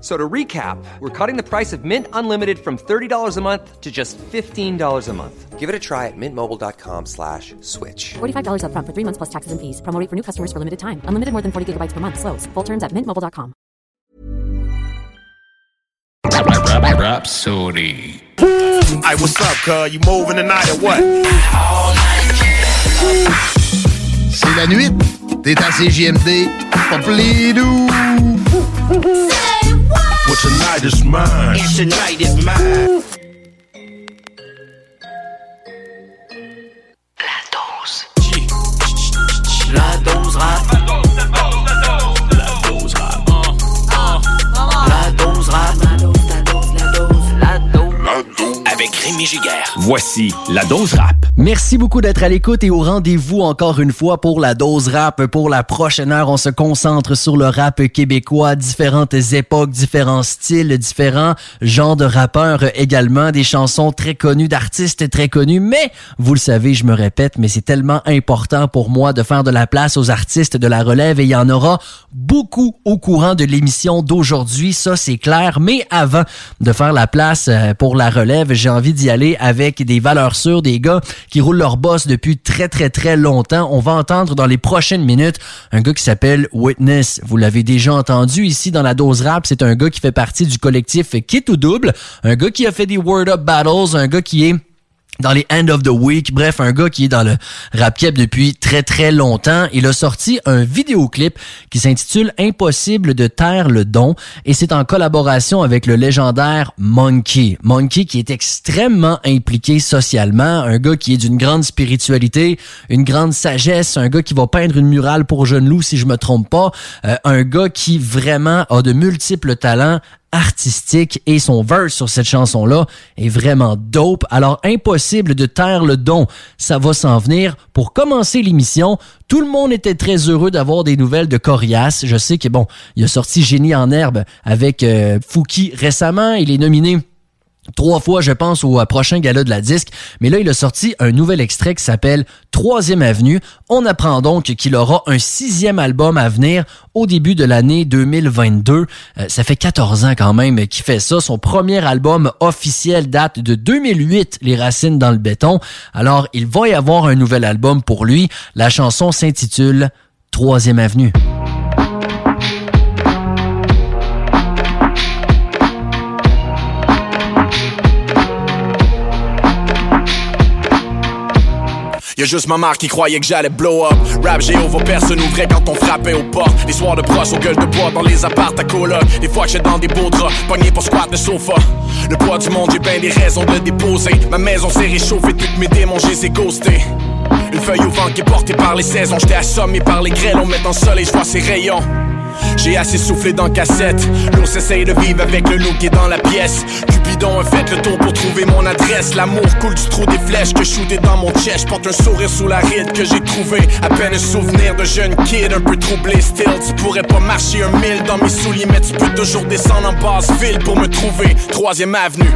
So to recap, we're cutting the price of Mint Unlimited from $30 a month to just $15 a month. Give it a try at mintmobile.com slash switch. $45 upfront for three months plus taxes and fees. Promo for new customers for limited time. Unlimited more than 40 gigabytes per month. Slows. Full terms at mintmobile.com. Rhapsody. Hey, what's up, cuz? You moving tonight or what? C'est la nuit. T'es à CJMD. Pas What tonight is mine. And tonight is mine. Avec Rémi Giguère. Voici la dose rap. Merci beaucoup d'être à l'écoute et au rendez-vous encore une fois pour la dose rap. Pour la prochaine heure, on se concentre sur le rap québécois, différentes époques, différents styles, différents genres de rappeurs également, des chansons très connues d'artistes très connus. Mais, vous le savez, je me répète, mais c'est tellement important pour moi de faire de la place aux artistes de la relève et il y en aura beaucoup au courant de l'émission d'aujourd'hui. Ça, c'est clair. Mais avant de faire la place euh, pour la relève, j'ai envie d'y aller avec des valeurs sûres, des gars qui roulent leur boss depuis très très très longtemps. On va entendre dans les prochaines minutes un gars qui s'appelle Witness. Vous l'avez déjà entendu ici dans la dose rap. C'est un gars qui fait partie du collectif Kit ou Double. Un gars qui a fait des Word Up Battles. Un gars qui est dans les End of the Week. Bref, un gars qui est dans le rap keb depuis très très longtemps. Il a sorti un vidéoclip qui s'intitule Impossible de taire le don et c'est en collaboration avec le légendaire Monkey. Monkey qui est extrêmement impliqué socialement, un gars qui est d'une grande spiritualité, une grande sagesse, un gars qui va peindre une murale pour Jeune Loup si je me trompe pas, euh, un gars qui vraiment a de multiples talents artistique et son verse sur cette chanson-là est vraiment dope. Alors impossible de taire le don, ça va s'en venir. Pour commencer l'émission, tout le monde était très heureux d'avoir des nouvelles de Corias. Je sais que bon, il a sorti Génie en herbe avec euh, Fouki récemment, il est nominé trois fois, je pense, au euh, prochain gala de la disque. Mais là, il a sorti un nouvel extrait qui s'appelle Troisième Avenue. On apprend donc qu'il aura un sixième album à venir au début de l'année 2022. Euh, ça fait 14 ans quand même qu'il fait ça. Son premier album officiel date de 2008, Les Racines dans le béton. Alors, il va y avoir un nouvel album pour lui. La chanson s'intitule Troisième Avenue. Y'a juste ma mère qui croyait que j'allais blow up. Rap Géo, vos personnes ouvraient quand on frappait aux portes. Les soirs de brosse aux gueules de bois dans les apparts à coloc. Des fois que dans des beaux draps, pogné pour squat de sofa. Le poids du monde, j'ai bien des raisons de le déposer. Ma maison s'est réchauffée, toutes mes démons, j'ai ghostés. Une feuille au vent qui est portée par les saisons. J'étais assommé par les grêles, on met en soleil, je vois ses rayons. J'ai assez soufflé dans cassette. L'ours essaye de vivre avec le loup qui la pièce. Cupidon a fait le tour pour trouver mon adresse. L'amour coule du trou des flèches que shooté dans mon chest. Porte un sourire sous la ride que j'ai trouvé. À peine un souvenir de jeune kid un peu troublé. Still, tu pourrais pas marcher un mille dans mes souliers, mais tu peux toujours descendre en basse ville pour me trouver. Troisième avenue.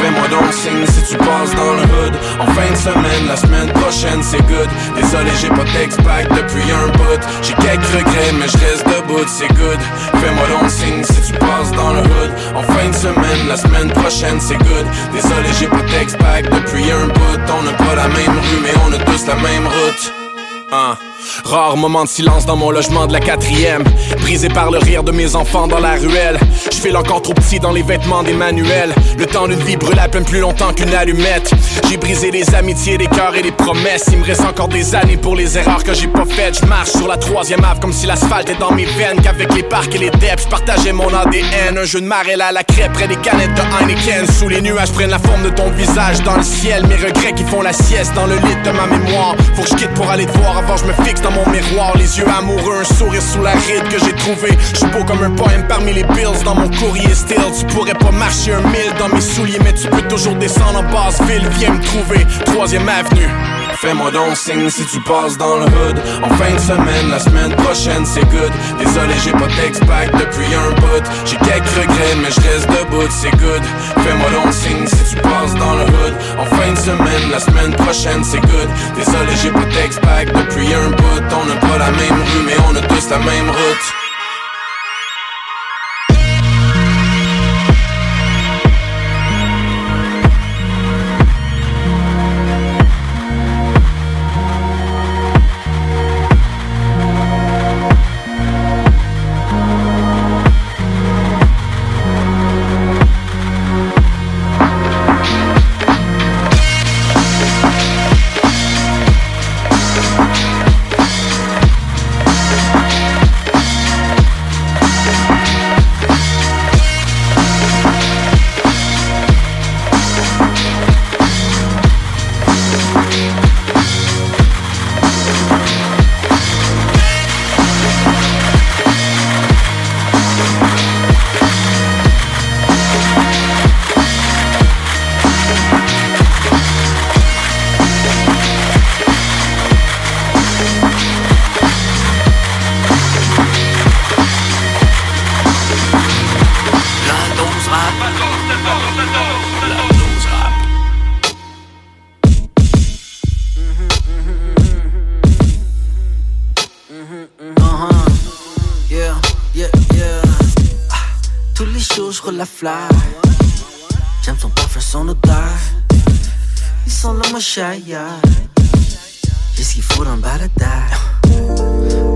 Fais-moi donc signe si tu passes dans le hood En fin de semaine, la semaine prochaine c'est good Désolé j'ai pas d'ex-pack depuis un bout J'ai quelques regrets mais je reste debout c'est good Fais-moi donc signe si tu passes dans le hood En fin de la semaine prochaine c'est good. Désolé j'ai pas d'ex-pack depuis un bout On n'a pas la même rue mais on a tous la même route. Hein Rare moment de silence dans mon logement de la quatrième. Brisé par le rire de mes enfants dans la ruelle. Je fais encore trop petit dans les vêtements d'Emmanuel. Le temps d'une vie brûle à peine plus longtemps qu'une allumette. J'ai brisé les amitiés, les cœurs et les promesses. Il me reste encore des années pour les erreurs que j'ai pas faites. Je marche sur la troisième ave comme si l'asphalte est dans mes veines. Qu'avec les parcs et les depths, je partageais mon ADN. Un jeu de marelle à la crêpe près des canettes de Heineken. Sous les nuages prennent la forme de ton visage dans le ciel. Mes regrets qui font la sieste dans le lit de ma mémoire. Faut que je quitte pour aller te voir avant je me fixe dans mon miroir. Les yeux amoureux, un sourire sous la ride que j'ai trouvé. Je beau comme un poème parmi les bills dans mon courrier still. Tu pourrais pas marcher un mille dans mes souliers, mais tu peux toujours descendre en basse ville. Viens me trouver, troisième avenue. Fais-moi donc signe si tu passes dans le hood. En fin de semaine, la semaine prochaine c'est good. Désolé j'ai pas text back depuis un bout. J'ai quelques regrets mais je reste debout, c'est good. Fais-moi donc signe si tu passes dans le hood. En fin de semaine, la semaine prochaine c'est good. Désolé j'ai pas text back depuis un bout. On n'a pas la même rue mais on a tous la même route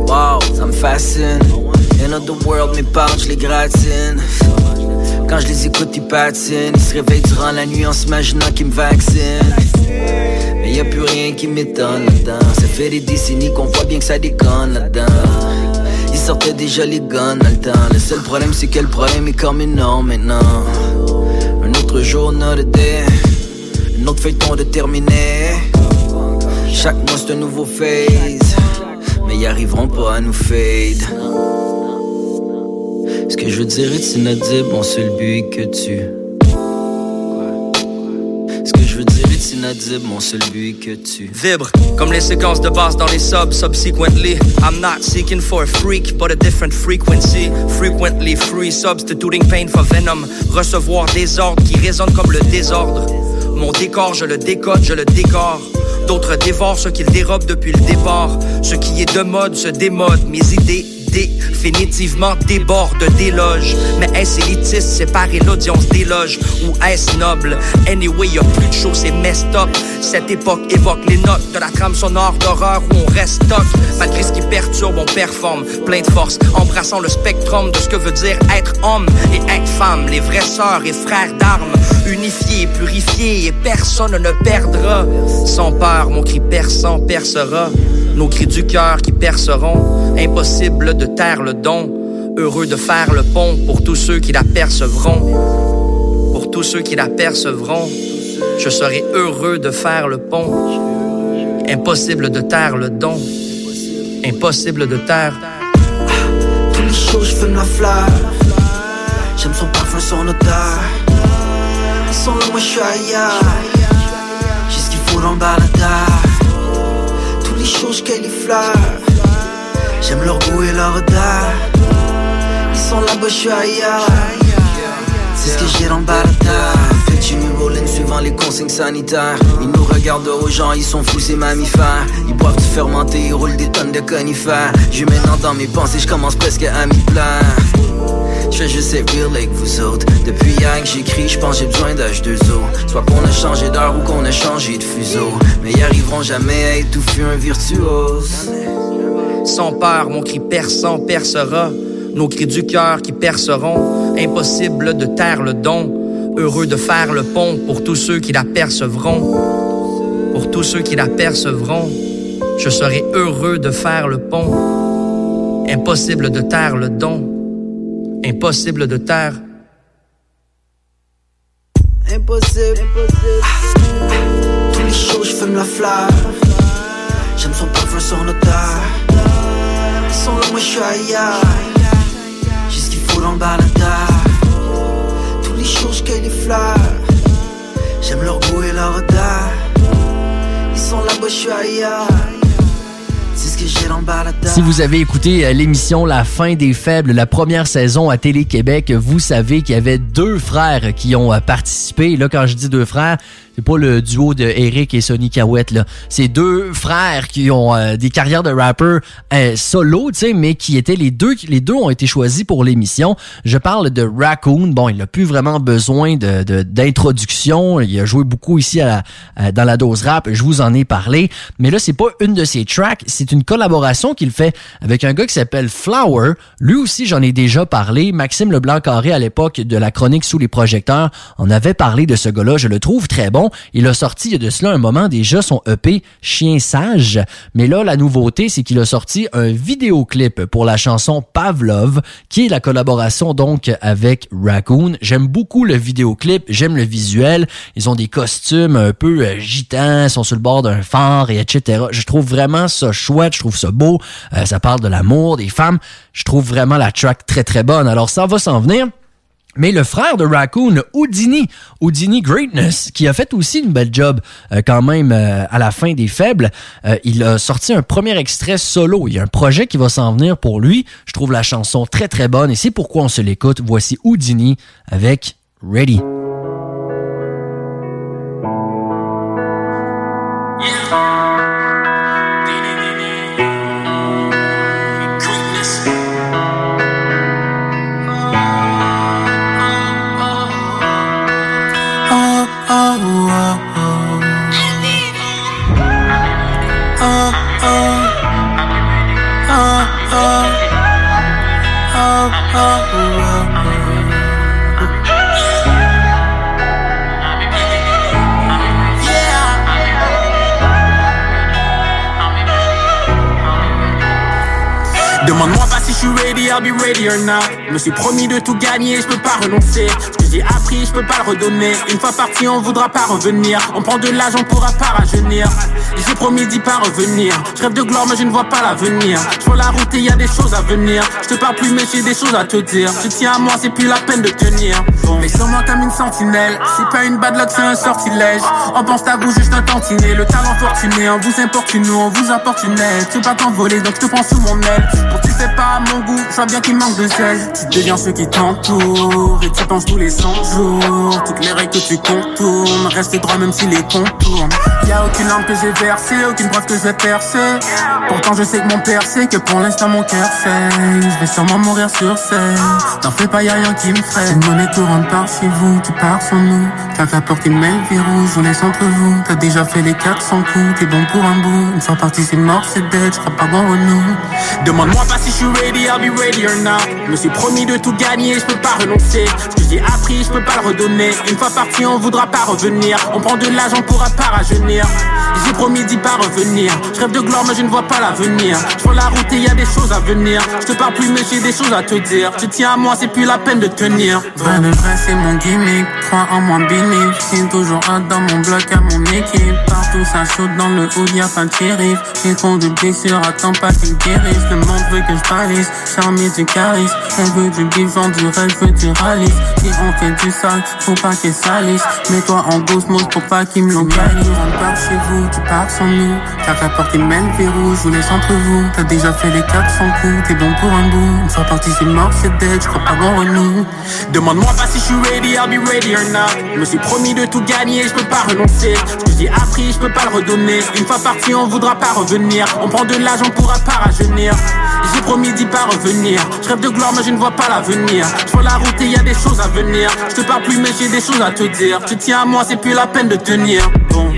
Wow, ça me fascine. Another world, mes parents, je les gratine. Quand je les écoute, ils patinent. Ils se réveillent durant la nuit en s'imaginant qu'ils me vaccinent. Mais y a plus rien qui m'étonne là-dedans. Ça fait des décennies qu'on voit bien que ça déconne là-dedans. Ils sortaient déjà les guns dans le. Le seul problème, c'est que le problème est comme énorme maintenant. Un autre jour, notre day. Un autre feuilleton de terminer. Chaque mois c'est un nouveau phase. Mais ils arriveront pas à nous fade. Ce que je est inaudible, mon seul but que tu. Ce que je veux dire est inaudible, mon seul but que tu. Vibre, comme les séquences de base dans les subs, subsequently. I'm not seeking for a freak, but a different frequency. Frequently free, substituting pain for venom. Recevoir des ordres qui résonnent comme le désordre. Mon décor, je le décode, je le décore. D'autres dévorent ce qu'ils dérobent depuis le départ. Ce qui est de mode se démode. Mes idées définitivement déborde d'éloges. Mais est-ce élitiste, séparer l'audience d'éloges ou est-ce noble? Anyway, y a plus de choses, c'est messed up. Cette époque évoque les notes de la trame sonore d'horreur où on reste stock. Malgré ce qui perturbe, on performe, plein de force, embrassant le spectrum de ce que veut dire être homme et être femme, les vraies sœurs et frères d'armes, unifiés, purifiés et personne ne perdra. Sans peur, mon cri perçant percera nos cris du cœur qui perceront. Impossible de taire le don, heureux de faire le pont pour tous ceux qui l'apercevront. Pour tous ceux qui l'apercevront, je serai heureux de faire le pont. Impossible de taire le don, impossible de taire. tous les jours, je fume la fleur. J'aime son parfum, son odeur. Sont là, moi je suis ailleurs. J'ai ce qu'il faut dans le baladeur les choses qu'elle fleurs. J'aime leur goût et leur odeur. Ils sont là-bas, je suis ailleurs. C'est ce que j'ai dans le. Petit rolling suivant les consignes sanitaires? Ils nous regardent aux gens, ils sont fous, ces mammifères. Ils boivent du fermenté, ils roulent des tonnes de conifères. Je maintenant dans mes pensées, je commence presque à m'y plaire. Je fais juste real avec vous autres. Depuis hier que j'écris, je pense j'ai besoin d'H2O. Soit qu'on a changé d'heure ou qu'on a changé de fuseau. Mais ils arriveront jamais à étouffer un virtuose. Sans peur, mon cri perçant percera. Nos cris du cœur qui perceront. Impossible de taire le don. Heureux de faire le pont pour tous ceux qui l'apercevront. Pour tous ceux qui l'apercevront. Je serai heureux de faire le pont. Impossible de taire le don. Impossible de taire. Impossible, impossible. Tous les jours, je fume la flamme. J'aime son parfum, son odeur. Sans le moi, je suis ailleurs. J'ai ce qu'il faut dans le. Tous les jours, je cueille les fleurs. J'aime leur goût et leur odeur. Ils sont là-bas, je suis ailleurs. Si vous avez écouté euh, l'émission La fin des faibles, la première saison à Télé-Québec, vous savez qu'il y avait deux frères qui ont euh, participé. Là, quand je dis deux frères, c'est pas le duo de Eric et Sonny Cahouette, là. C'est deux frères qui ont euh, des carrières de rappeurs euh, solo, tu sais, mais qui étaient les deux, les deux ont été choisis pour l'émission. Je parle de Raccoon. Bon, il n'a plus vraiment besoin de, d'introduction. Il a joué beaucoup ici à- dans la dose rap. Je vous en ai parlé. Mais là, c'est pas une de ses tracks. C'est une collaboration qu'il fait avec un gars qui s'appelle Flower. Lui aussi, j'en ai déjà parlé. Maxime Leblanc-Carré, à l'époque de la chronique sous les projecteurs, on avait parlé de ce gars-là. Je le trouve très bon. Il a sorti, il y a de cela un moment déjà, son EP Chien Sage. Mais là, la nouveauté, c'est qu'il a sorti un vidéoclip pour la chanson Pavlov, qui est la collaboration donc avec Raccoon. J'aime beaucoup le vidéoclip, j'aime le visuel. Ils ont des costumes un peu euh, gitans, sont sur le bord d'un phare et etc. Je trouve vraiment ça chouette, trouve ça beau. Euh, ça parle de l'amour, des femmes. Je trouve vraiment la track très très bonne. Alors ça va s'en venir. Mais le frère de Raccoon, Houdini, Houdini Greatness, qui a fait aussi une belle job euh, quand même euh, à la fin des faibles, il a sorti un premier extrait solo. Il y a un projet qui va s'en venir pour lui. Je trouve la chanson très très bonne et c'est pourquoi on se l'écoute. Voici Houdini avec Ready. I'll be ready or not. Je me suis promis de tout gagner, je peux pas renoncer. J'ai appris, je peux pas le redonner. Une fois parti, on voudra pas revenir. On prend de l'âge, on pourra pas rajeunir. J'ai promis d'y pas revenir. Je rêve de gloire, mais je ne vois pas l'avenir. Je vois la route et y a des choses à venir. Je te parle plus, mais j'ai des choses à te dire. Tu tiens à moi, c'est plus la peine de tenir. Mais sur moi comme une sentinelle. C'est pas une bad luck, c'est un sortilège. On pense à vous juste un tantinet. Le talent fortuné, on vous importune, on vous apporte une aide. Tu pas t'envoler, donc je te prends sous mon aile. Pour tu fais pas à mon goût, je vois bien qu'il manque de sel. Tu deviens ceux qui t'entourent et tu penses tous les 100 jours. Toutes les règles que tu contournes, reste droit même si les contournes. Y a aucune lampe que j'ai versée, aucune preuve que je vais percer. Pourtant je sais que mon père sait que pour l'instant mon cœur saigne. Je vais sûrement mourir sur scène. T'en fais pas, y a rien qui me freine. C'est une monnaie courante par chez vous, tu pars sans nous. T'as la porte une mail verrou, je vous laisse entre vous. T'as déjà fait les 400 coups, t'es bon pour un bout. Une fois parti, c'est mort, c'est dead, crois pas bon au nous. Demande-moi pas si je suis ready, I'll be ready or not. Je me suis promis de tout gagner, je peux pas renoncer. J'ai appris, je peux pas le redonner. Une fois parti, on voudra pas revenir. On prend de l'âge, on pourra pas rajeunir. J'ai promis d'y pas revenir. Je rêve de gloire, mais je ne vois pas l'avenir. Je la route et y a des choses à venir. Je te parle plus, mais j'ai des choses à te dire. Tu tiens à moi, c'est plus la peine de tenir. Vrai de vrai, c'est mon gimmick. Crois en moi, binique. J'ai toujours hâte dans mon bloc à mon équipe. Partout, ça saute dans le haut, y'a pas de shérif. J'ai trop de blessures, attends pas qu'ils guérissent. Le monde veut que je palisse. Charmé du charisme. Elle veut du vivant, du rêve, veut du ralice. Si on fait du sale, faut pas qu'elle salisse. Mets-toi en ghost mode pour pas qu'ils me localisent. Chez vous, tu pars sans nous. T'as et mène verrou, je vous laisse entre vous. T'as déjà fait les 400 coups, t'es bon pour un bout. Une fois parti, c'est mort, c'est dead, je crois pas bon nous. Demande-moi pas si je suis ready, I'll be ready or not. Je me suis promis de tout gagner, je peux pas renoncer. Ce que j'ai appris, je peux pas le redonner. Une fois parti, on voudra pas revenir. On prend de l'âge, on pourra pas rajeunir. J'ai promis d'y pas revenir. Je rêve de gloire, mais je ne vois pas l'avenir. Je la route et y a des choses à venir. Je te parle plus, mais j'ai des choses à te dire. Tu tiens à moi, c'est plus la peine de tenir. Bon.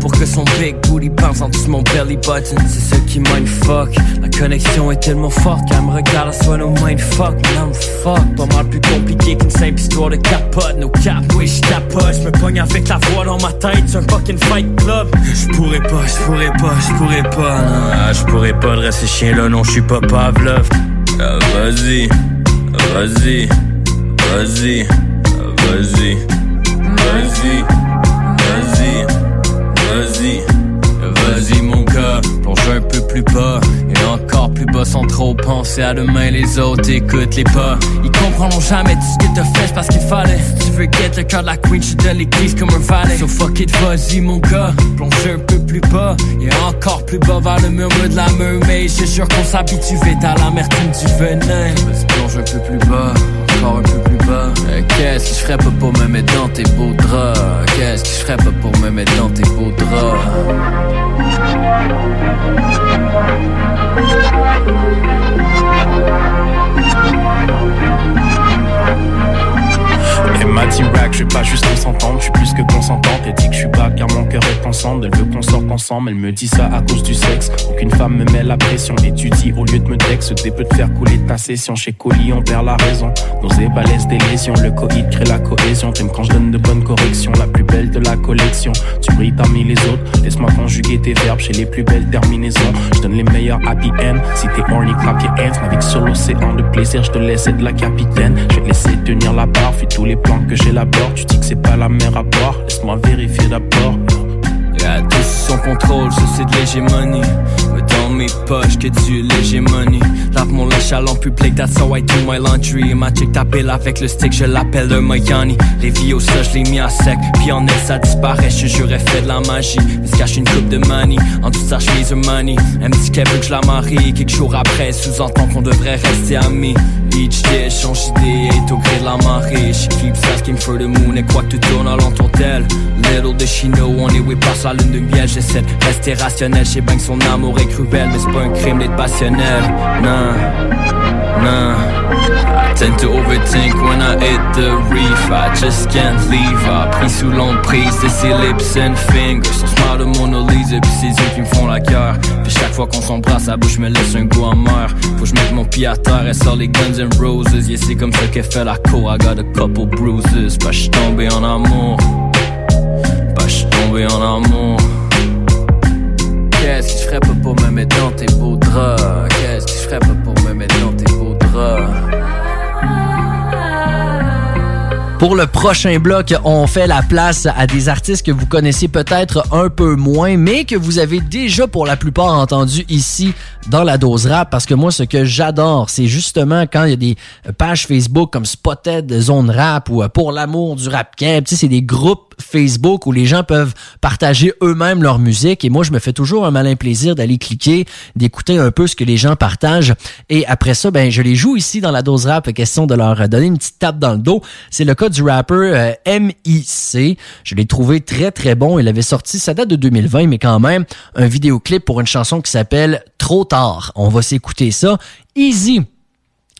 Pour que son big booty bounce en dessous mon belly button. C'est ce qui fuck. La connexion est tellement forte qu'elle me regarde à soi, no mindfuck. Man, fuck. Pas mal plus compliqué qu'une simple histoire de capote. No cap, oui, j'capote. J'me pogne avec la voix dans ma tête. C'est un fucking fight club. J'pourrais pas, j'pourrais pas, j'pourrais pas. Non, j'pourrais pas de rester chien là, non, j'suis pas Pavlov. Ah, vas-y, vas-y, vas-y, vas-y, vas-y, un peu plus bas. Et encore plus bas sans trop penser à demain les autres écoute les pas. Ils comprendront jamais tout ce que t'as fait parce qu'il fallait. Si tu veux get le cœur de la queen je de l'église comme un valet. So fuck it vas-y mon gars plonge un peu plus bas. Et encore plus bas vers le murmure de la mermaid. Je jure qu'on s'habitue vite à l'amertume du venin. Vas-y plonge un peu plus bas encore un peu plus bas. Euh, Qu'est-ce que je ferais pas pour me mettre dans tes beaux draps? Qu'est-ce que je ferais pas pour me mettre dans tes beaux draps? Elle m'a dit rack, je suis pas juste consentante, je suis plus que consentante. Elle dit que je suis pas car mon cœur est ensemble. Elle veut qu'on sorte ensemble, elle me dit ça à cause du sexe. Aucune femme me met la pression. Et tu dis au lieu de me texte, des peut te faire couler ta session. Chez Colis, on perd la raison. Nos ébalaise des lésions, le coït crée la cohésion. T'aimes quand je donne de bonnes corrections, la plus belle de la collection. Tu brilles parmi les autres, laisse-moi conjuguer tes verbes chez les plus belles terminaisons. Je donne les meilleurs happy. Si t'es horny, clap your hands. Avec sur l'océan de plaisir, je te laisse être la capitaine. Je vais laisser tenir la barre, fais tous les que j'élabore. Tu dis que c'est pas la mer à boire, laisse-moi vérifier d'abord. Tout sous son contrôle, ça c'est de l'hégémonie. Mais dans mes poches, que tu l'hégémonie. Lave mon linge à l'en public, that's how I do my laundry. Ma chick t'appelle avec le stick, je l'appelle un Mayani. Les vies au sol, je l'ai mis à sec. Puis en elle, ça disparaît, je jure, elle fait de la magie. Elle se cache une coupe de money, en dessous de sa chemise money. Elle me qu'elle veut que je la marie. Quelques jours après, sous-entend qu'on devrait rester amis. Each day, change d'idée, est au gré de la marée. She keeps asking for the moon, et quoi que tout tourne alentour d'elle. Little she know, on est way passe la lune de miel. J'essaie de rester rationnel, je sais bien que son amour est cruel, mais c'est pas un crime d'être passionnel. Non, non. Tend to overthink when I hit the reef. I just can't leave. I pris sous l'emprise de ses lips and fingers. Son smile de Mona Lisa, puis ses yeux qui me font la cœur. Puis chaque fois qu'on s'embrasse, sa bouche me laisse un goût amer. Faut que je mette mon pied à terre, elle sort les Guns and Roses. Yeah, c'est comme ça qu'elle fait la cour. I got a couple bruises. Pas j'suis tombé en amour. Pas j'suis tombé en amour. Qu'est-ce que je ferais pas pour me mettre dans tes beaux draps? Qu'est-ce que je ferais pas pour me mettre dans tes beaux draps? Pour le prochain bloc, on fait la place à des artistes que vous connaissez peut-être un peu moins, mais que vous avez déjà pour la plupart entendu ici dans la dose rap. Parce que moi, ce que j'adore, c'est justement quand il y a des pages Facebook comme Spotted Zone Rap ou euh, Pour l'amour du rap camp. Tu sais, c'est des groupes Facebook où les gens peuvent partager eux-mêmes leur musique. Et moi, je me fais toujours un malin plaisir d'aller cliquer, d'écouter un peu ce que les gens partagent. Et après ça, ben, je les joue ici dans la dose rap, question de leur donner une petite tape dans le dos. C'est le cas du rapper euh, MIC. Je l'ai trouvé très, très bon. Il avait sorti, ça date de 2020, mais quand même, un vidéoclip pour une chanson qui s'appelle Trop tard. On va s'écouter ça. Easy.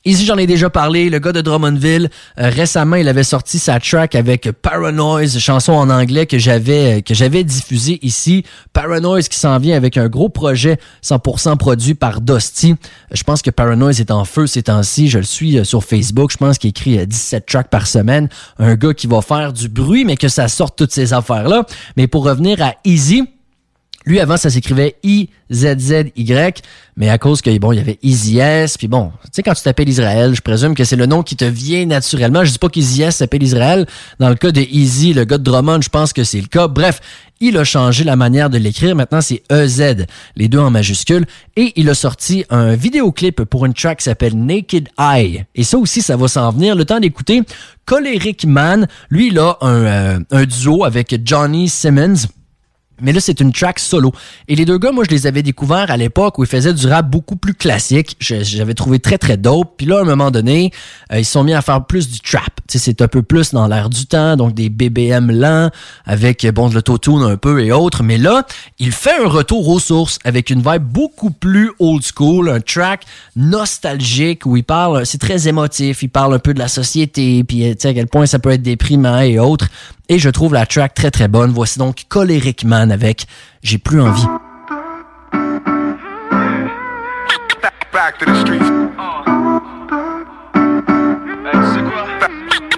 Ici, j'en ai déjà parlé, le gars de Drummondville, euh, récemment, il avait sorti sa track avec Paranoise, chanson en anglais que j'avais que j'avais diffusée ici. Paranoise qui s'en vient avec un gros projet 100% produit par Dusty. Je pense que Paranoise est en feu ces temps-ci, je le suis euh, sur Facebook, je pense qu'il écrit euh, 17 tracks par semaine, un gars qui va faire du bruit mais que ça sorte toutes ces affaires-là. Mais pour revenir à Easy, lui, avant, ça s'écrivait I-Z-Z-Y, mais à cause que, bon, il y avait Easy S, puis bon, tu sais, quand tu t'appelles Israël, je présume que c'est le nom qui te vient naturellement. Je dis pas qu'Easy S s'appelle Israël. Dans le cas de Easy, le gars de Drummond, je pense que c'est le cas. Bref, il a changé la manière de l'écrire. Maintenant, c'est EZ, les deux en majuscules. Et il a sorti un vidéoclip pour une track qui s'appelle Naked Eye. Et ça aussi, ça va s'en venir. Le temps d'écouter Coleric Man, lui, il a euh, un duo avec Johnny Simmons. Mais là, c'est une track solo. Et les deux gars, moi, je les avais découverts à l'époque où ils faisaient du rap beaucoup plus classique. J'avais trouvé très, très dope. Puis là, à un moment donné, euh, ils se sont mis à faire plus du trap. C'est un peu plus dans l'air du temps, donc des BBM lents, avec, euh, bon, de l'autotune un peu et autres. Mais là, il fait un retour aux sources avec une vibe beaucoup plus old school, un track nostalgique où il parle, c'est très émotif, il parle un peu de la société, puis euh, à quel point ça peut être déprimant et autres. Et je trouve la track très très bonne. Voici donc Coleric Man avec J'ai plus envie. Back to the streets.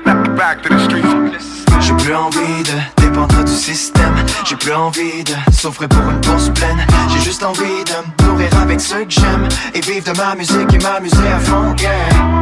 Back, back to the streets. J'ai plus envie de du système. J'ai plus envie de souffrir pour une bourse pleine. J'ai juste envie de me nourrir avec ceux que j'aime. Et vivre de ma musique et m'amuser à fond. Yeah,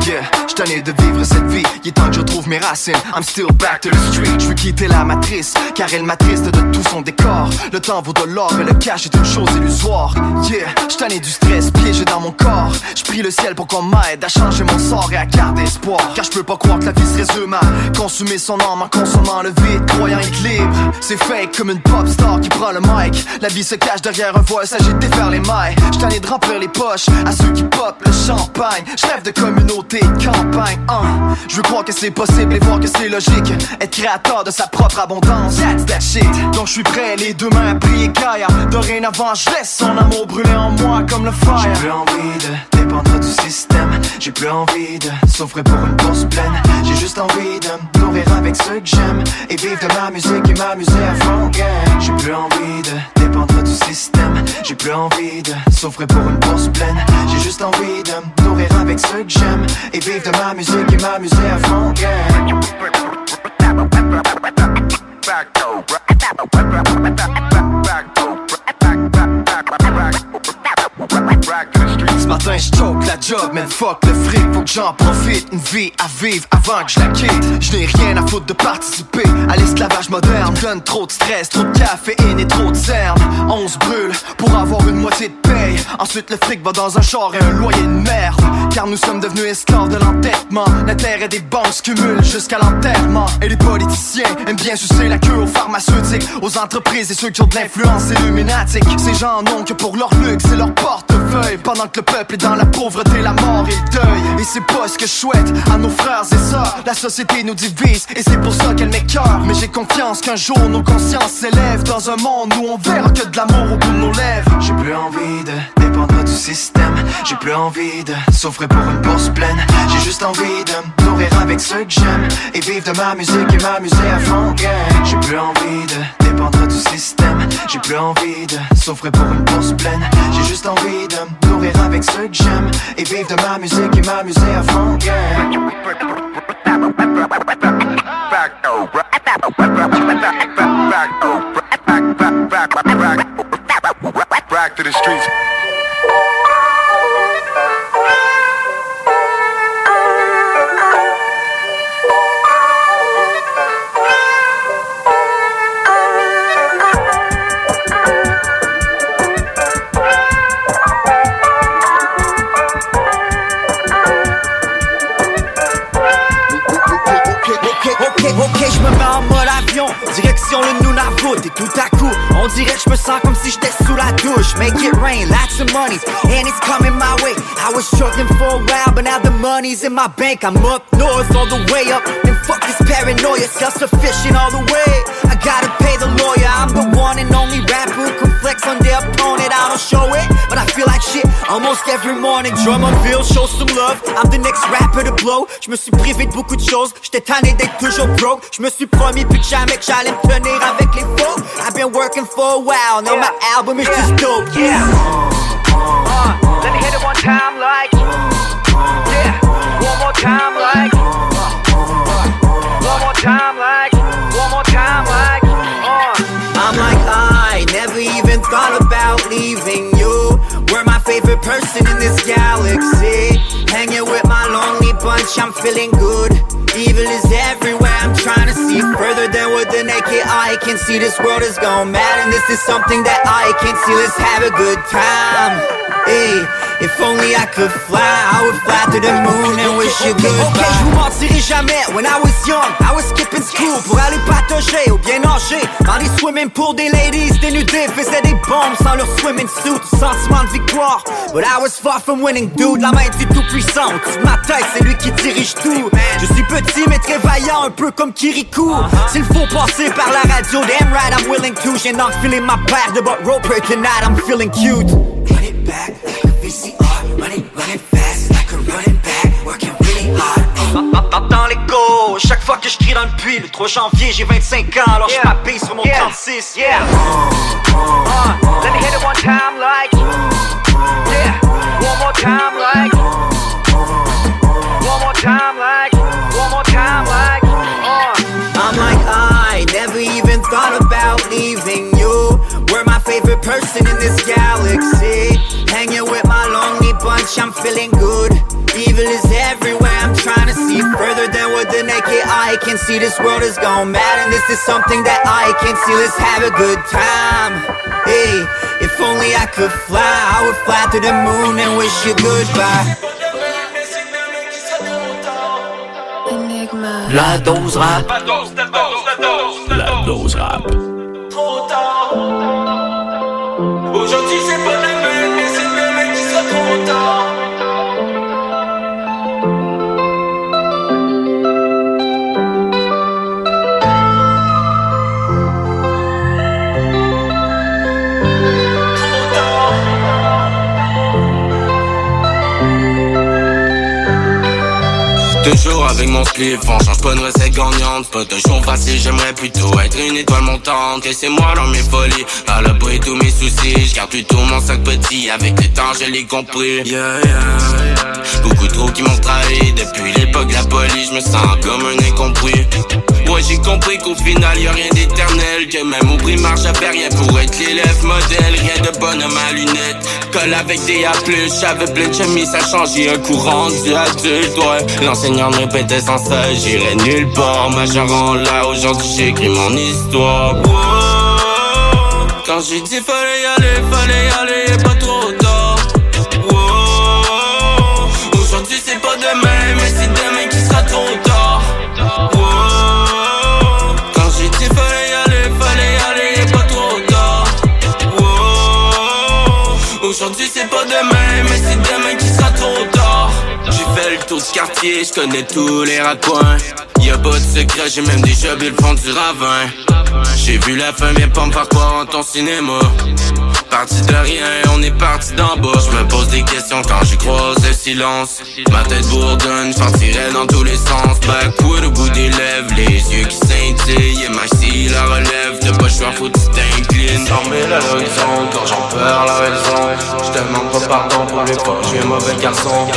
yeah. J't'en de vivre cette vie. Il est temps que je retrouve mes racines. I'm still back to the street. Je veux quitter la matrice Car elle m'attriste de tout son décor. Le temps vaut de l'or et le cash est une chose illusoire. Yeah, j't'en du stress piégé dans mon corps. J'prie le ciel pour qu'on m'aide à changer mon sort et à garder espoir. Car je peux pas croire que la vie se résume à consumer son âme en consommant le vide Croyant être libre, c'est fake comme une pop star qui prend le mic. La vie se cache derrière un voile, s'agit de défaire les mailles. J't'en ai de remplir les poches à ceux qui pop le champagne. Je rêve de communauté, campagne hein. Je veux croire que c'est possible et voir que c'est logique. Être créateur de sa propre abondance, that's that shit. Donc je suis prêt, les deux mains à prier Gaïa Dorénavant je laisse son amour brûler en moi comme le fire. J'ai plus envie de dépendre du système. J'ai plus envie de souffrir pour une course pleine. J'ai juste envie de avec que j'aime Et vivre de ma musique et m'amuser à fond. J'ai plus envie de dépendre du système J'ai plus envie de souffrir pour une course pleine J'ai juste envie de me avec ceux que j'aime Et vivre de ma musique et m'amuser à fond. Matin je choke la job, man fuck le fric Faut que j'en profite, une vie à vivre avant que je la quitte. Je n'ai rien à foutre de participer à l'esclavage moderne. Donne trop de stress, trop de caféine et trop de cernes On se brûle pour avoir une moitié de paye. Ensuite le fric va dans un char et un loyer de merde. Car nous sommes devenus esclaves de l'entêtement. Et des banques se cumulent jusqu'à l'enterrement. Et les politiciens aiment bien sucer la queue aux pharmaceutiques Aux entreprises et ceux qui ont de l'influence illuminatique. Ces gens n'ont que pour leur luxe et leur portefeuille Pendant que le peuple est dans la pauvreté, la mort et le deuil. Et c'est pas ce que je souhaite à nos frères et sœurs. La société nous divise et c'est pour ça qu'elle m'écœure. Mais j'ai confiance qu'un jour nos consciences s'élèvent Dans un monde où on verra que de l'amour au bout de nos lèvres. J'ai plus envie de dépendre du système. J'ai plus envie de souffrir pour une bourse pleine. J'ai juste envie de nourrir avec ceux que j'aime Et vivre de ma musique et m'amuser à fond yeah. J'ai plus envie de dépendre du système. J'ai plus envie de souffrir pour une bourse pleine. J'ai juste envie de nourrir avec j'aime Et vivre de ma musique et m'amuser à fond yeah. Sens comme si j'étais sous la douche Make it rain, lots of money, and it's coming my way. I was struggling for a while, but now the money's in my bank. I'm up north, all the way up, and fuck this paranoia Self-sufficient all the way, I gotta pay the lawyer. I'm the one and only rapper who can flex on their opponent. I don't show it, but I feel like shit almost every morning. Drummondville, show some love, I'm the next rapper to blow. Je me suis privé de beaucoup de choses, j'étais tanné d'être toujours broke. Je me suis promis plus jamais que j'allais me tenir avec les faux. I've been working for a while, now my album is just dope, yeah. Uh, Let me hit it one time like Yeah, one more time like One more time like uh. I'm like I never even thought about leaving you We're my favorite person in this galaxy bunch, I'm feeling good Evil is everywhere, I'm trying to see further than what the naked eye can see This world is gone mad and this is something that I can see Let's have a good time Hey, If only I could fly, I would fly to the moon and wish you goodbye. Ok, je vous mentirai jamais. When I was young, I was skipping school pour aller patauger ou bien nager dans les swimming pour des ladies dénudées, faisaient des bombes sans leur swimming suit, sentiment de victoire. But I was far from winning, dude. La main du tout puissant, au-dessus de ma tête, c'est lui qui dirige tout. Je suis petit mais très vaillant, un peu comme Kirikou. S'il faut passer par la radio, damn right, I'm willing to. J'ai enfilé ma paire de Butt Roper tonight, I'm feeling cute. Run it back like a VCR, run it, run it fast like a running back, working really hard. Dans l'écho, chaque fois que je crie dans le puits, le 3 janvier j'ai 25 ans, alors je m'appuie sur mon 36. Yeah. Uh, let me hit it one time like, yeah, one more time like, one more time like. Uh. I'm like I never even thought about leaving you. We're my favorite person in this galaxy. Hanging with my lonely bunch, I'm feeling good. Evil is everywhere, I'm trying to see further than what the naked eye can see. This world is gone mad, and this is something that I can see. Let's have a good time. Hey, if only I could fly, I would fly to the moon and wish you goodbye. La dose rap. La dose rap. Trop tard. Aujourd'hui c'est pas demain, mais c'est demain qui sera trop tard. Toujours avec mon slip, on change pas de recette gagnante. Pas toujours facile, j'aimerais plutôt être une étoile montante. Laissez-moi dans mes folies, à l'abri tous mes soucis Je garde plutôt mon sac petit, avec le temps je l'ai compris. Yeah, yeah. Qui m'ont trahi, depuis l'époque la police Je me sens comme un incompris. Ouais j'ai compris qu'au final y a rien d'éternel Que même au primaire j'avais rien pour être l'élève modèle Rien de bonhomme à lunettes. Colle avec des A+, j'avais plein de chemise Ça a changé un courant du adulte ouais. L'enseignant me répétait sans ça J'irai nulle part. Majeur en là aujourd'hui j'écris mon histoire. Quand j'ai dit fallait y aller, je connais tous les raccoins. Y'a pas de secret, j'ai même déjà bu le fond du ravin. J'ai vu la fin, viens pas me faire en ton cinéma. Parti de rien, on est parti d'en bas. Je me pose des questions quand j'y croise le silence. Ma tête bourdonne, j'partirais dans tous les sens. Backwood au bout des lèvres, les yeux qui scintillent. MIC la relève, pas le choix, faut que tu t'inclines Dormir à l'horizon, quand j'en perds la raison. Je demande pas pardon pour les fois, je suis un mauvais garçon.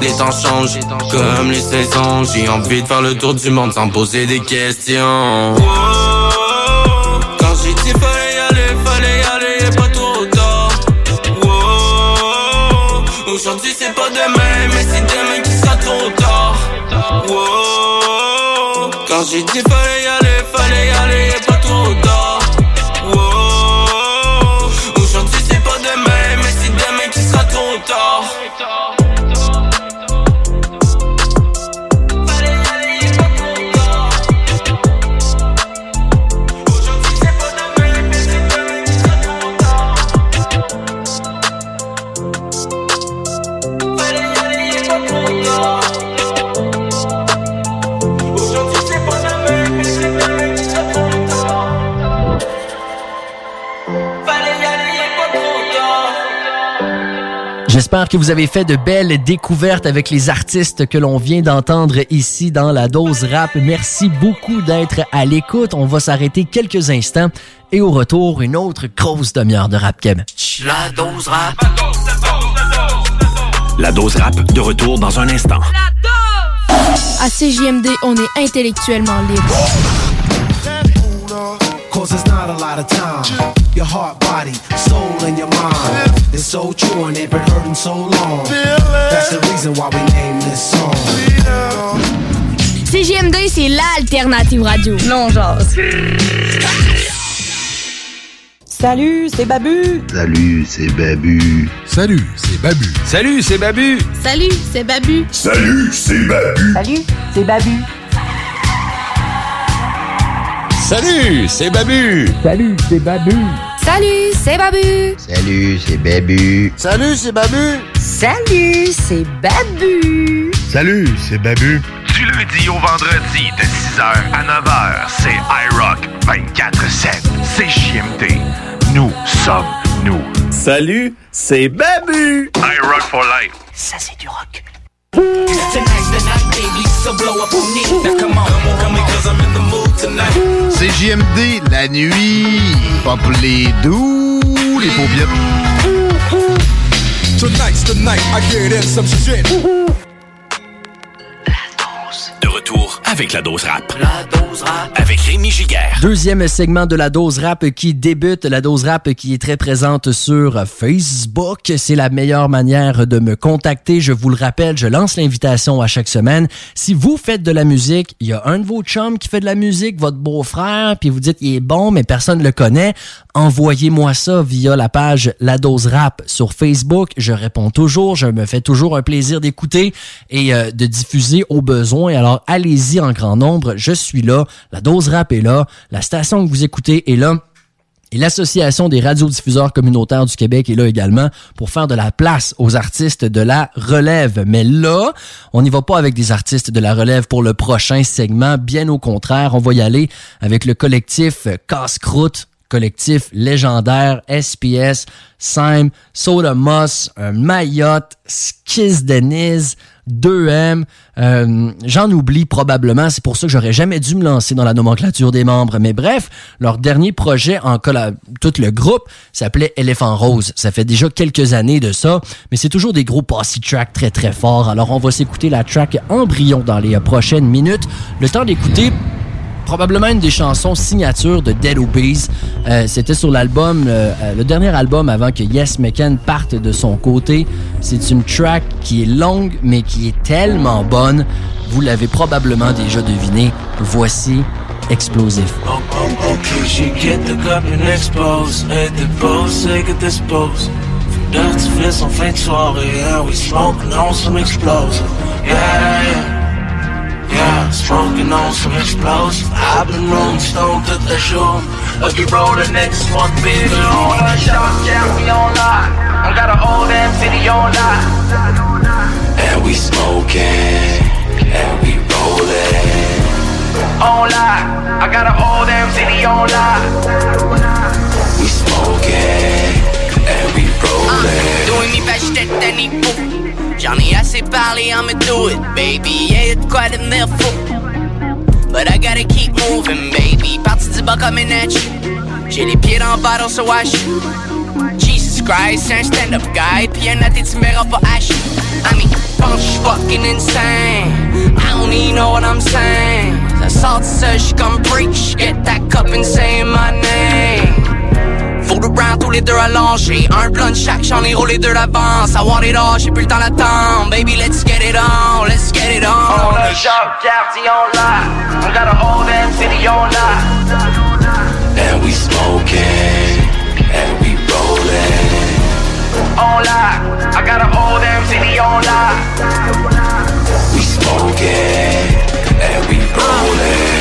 Les temps changent, comme les saisons. J'ai envie de faire le tour du monde sans poser des questions. Quand j'ai dit fallait y aller, fallait y aller et pas trop tard. Aujourd'hui c'est pas demain, mais c'est demain qui sera trop tard. Quand j'ai dit fallait y aller, J'espère que vous avez fait de belles découvertes avec les artistes que l'on vient d'entendre ici dans la dose rap. Merci beaucoup d'être à l'écoute. On va s'arrêter quelques instants et au retour, une autre grosse demi-heure de rap keb. La dose rap. La dose rap de retour dans un instant. À CJMD, on est intellectuellement libre. Cause there's not a lot of time. Your heart, body, soul, and your mind. It's so true and they've been hurting so long. That's the reason why we named this song. CJMD, c'est l'alternative radio. Non, genre. Salut, c'est Babu. Salut, c'est Babu. Salut, c'est Babu. Salut, c'est Babu. Salut, c'est Babu. Salut, c'est Babu. Salut, c'est Babu. Salut, c'est Babu. Salut, c'est Babu. Salut, c'est Babu. Salut, c'est Babu. Salut, c'est Babu. Salut, c'est Babu. Salut, c'est Babu. Du lundi au vendredi de 6h à 9h, c'est iRock 24-7. C'est JMD. Nous sommes nous. Salut, c'est Babu. iRock for life. Ça, c'est du rock. C'est JMD, la nuit. Pop les doux, les paupiètes. Tonight's the night I get in some shit. De retour avec la dose rap. La dose rap. Avec Rémi Giguère. Deuxième segment de la dose rap qui débute. La dose rap qui est très présente sur Facebook. C'est la meilleure manière de me contacter. Je vous le rappelle, je lance l'invitation à chaque semaine. Si vous faites de la musique, il y a un de vos chums qui fait de la musique, votre beau-frère, puis vous dites il est bon, mais personne ne le connaît, envoyez-moi ça via la page La Dose Rap sur Facebook. Je réponds toujours. Je me fais toujours un plaisir d'écouter et euh, de diffuser au besoin. Alors, allez-y en grand nombre. Je suis là. La dose rap est là. La station que vous écoutez est là. Et l'Association des radiodiffuseurs communautaires du Québec est là également pour faire de la place aux artistes de la relève. Mais là, on n'y va pas avec des artistes de la relève pour le prochain segment. Bien au contraire, on va y aller avec le collectif Casse-Croûte collectif légendaire SPS, Sime, Soda Moss, Mayotte, Skiz Denise, 2M. euh, J'en oublie probablement, c'est pour ça que j'aurais jamais dû me lancer dans la nomenclature des membres. Mais bref, leur dernier projet en colla tout le groupe s'appelait Elephant Rose. Ça fait déjà quelques années de ça, mais c'est toujours des gros posse track très très forts. Alors on va s'écouter la track Embryon dans les prochaines minutes. Le temps d'écouter probablement une des chansons signature de Dead Obeez. Euh, C'était sur l'album, euh, euh, le dernier album avant que Yes McCann parte de son côté. C'est une track qui est longue, mais qui est tellement bonne. Vous l'avez probablement déjà deviné. Voici Explosif. Smoking on some explosive Yeah, smoking on some explosive I've been rolling stone to the shore. Let's roll the next one, baby On a shot, yeah, we on lock I got a whole damn city on lock And we smoking, and we rolling. On lock I got a whole damn city on lock We smoking, and we uh, rolling. Doing me best at any fool. I assez parlé, I'ma do it, baby. Yeah, it's quite devenir fou. But I gotta keep moving, baby. Du bas comme une hatch. J'ai les pieds dans le bottle, so I shoot. Jesus Christ, c'est un stand-up guy. Puis un athée, tu me verras pas. I mean, pense fucking insane. I don't even know what I'm saying. Ça sort de ça, j'suis comme preach. Fold around tous les deux allongés Un blunt chaque, j'en ai roulé deux d'avance I want it all, j'ai plus le temps d'attendre. Baby, let's get it on, let's get it on. On a shop, quartier on lock I got a whole damn city on lock And we smoking, and we rolling. On lock I got a whole damn city on lock We smoking, and we rolling.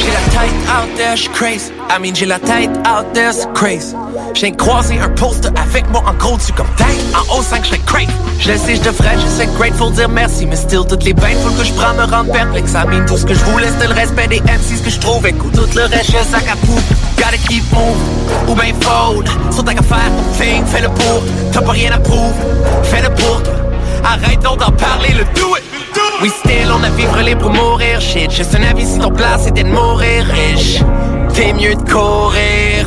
J'ai la tête out there, j'suis crazy. I mean, j'ai la tête out there, c'est crazy. J'ai croisé un poster avec moi en gros dessus comme tête. En haut 5, j'serais crazy. Je le sais, j'devrais, je sais, grateful dire merci. Mais still, toutes les bains, faut que je prends me rendre perplexe. I mean, tout ce que je voulais, c'était le respect des MC, ce que je trouve. Écoute, tout le reste, je sac à pouf. Gotta keep moving, ou ben fold. Sur ta faire ton thing, fais-le pour. T'as pas rien à prouver, fais-le pour toi. Arrête donc d'en parler, le do it. We still, on a vivre libre pour mourir, shit. Juste un avis si ton plan c'était de mourir riche. T'es mieux de courir,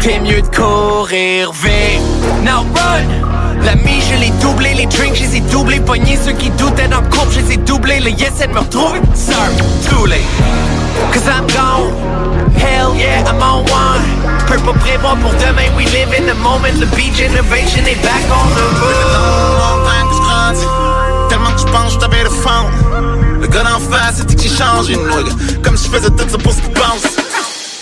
t'es mieux de courir vite. Now run! L'ami, je l'ai doublé, les drinks, je les ai doublés. Pogné ceux qui doutaient dans le couple, je les ai doublés. Le yes, elle me retrouve. Sorry, too late. Cause I'm gone. Hell yeah, I'm on one. Pas prévoir pour demain, we live in the moment. Le beach innovation est back on the road. Je je t'avais le fond. Le gars d'en face, c'était que j'ai changé, nigga. Comme je faisais tout ça pour ce qu'il pense.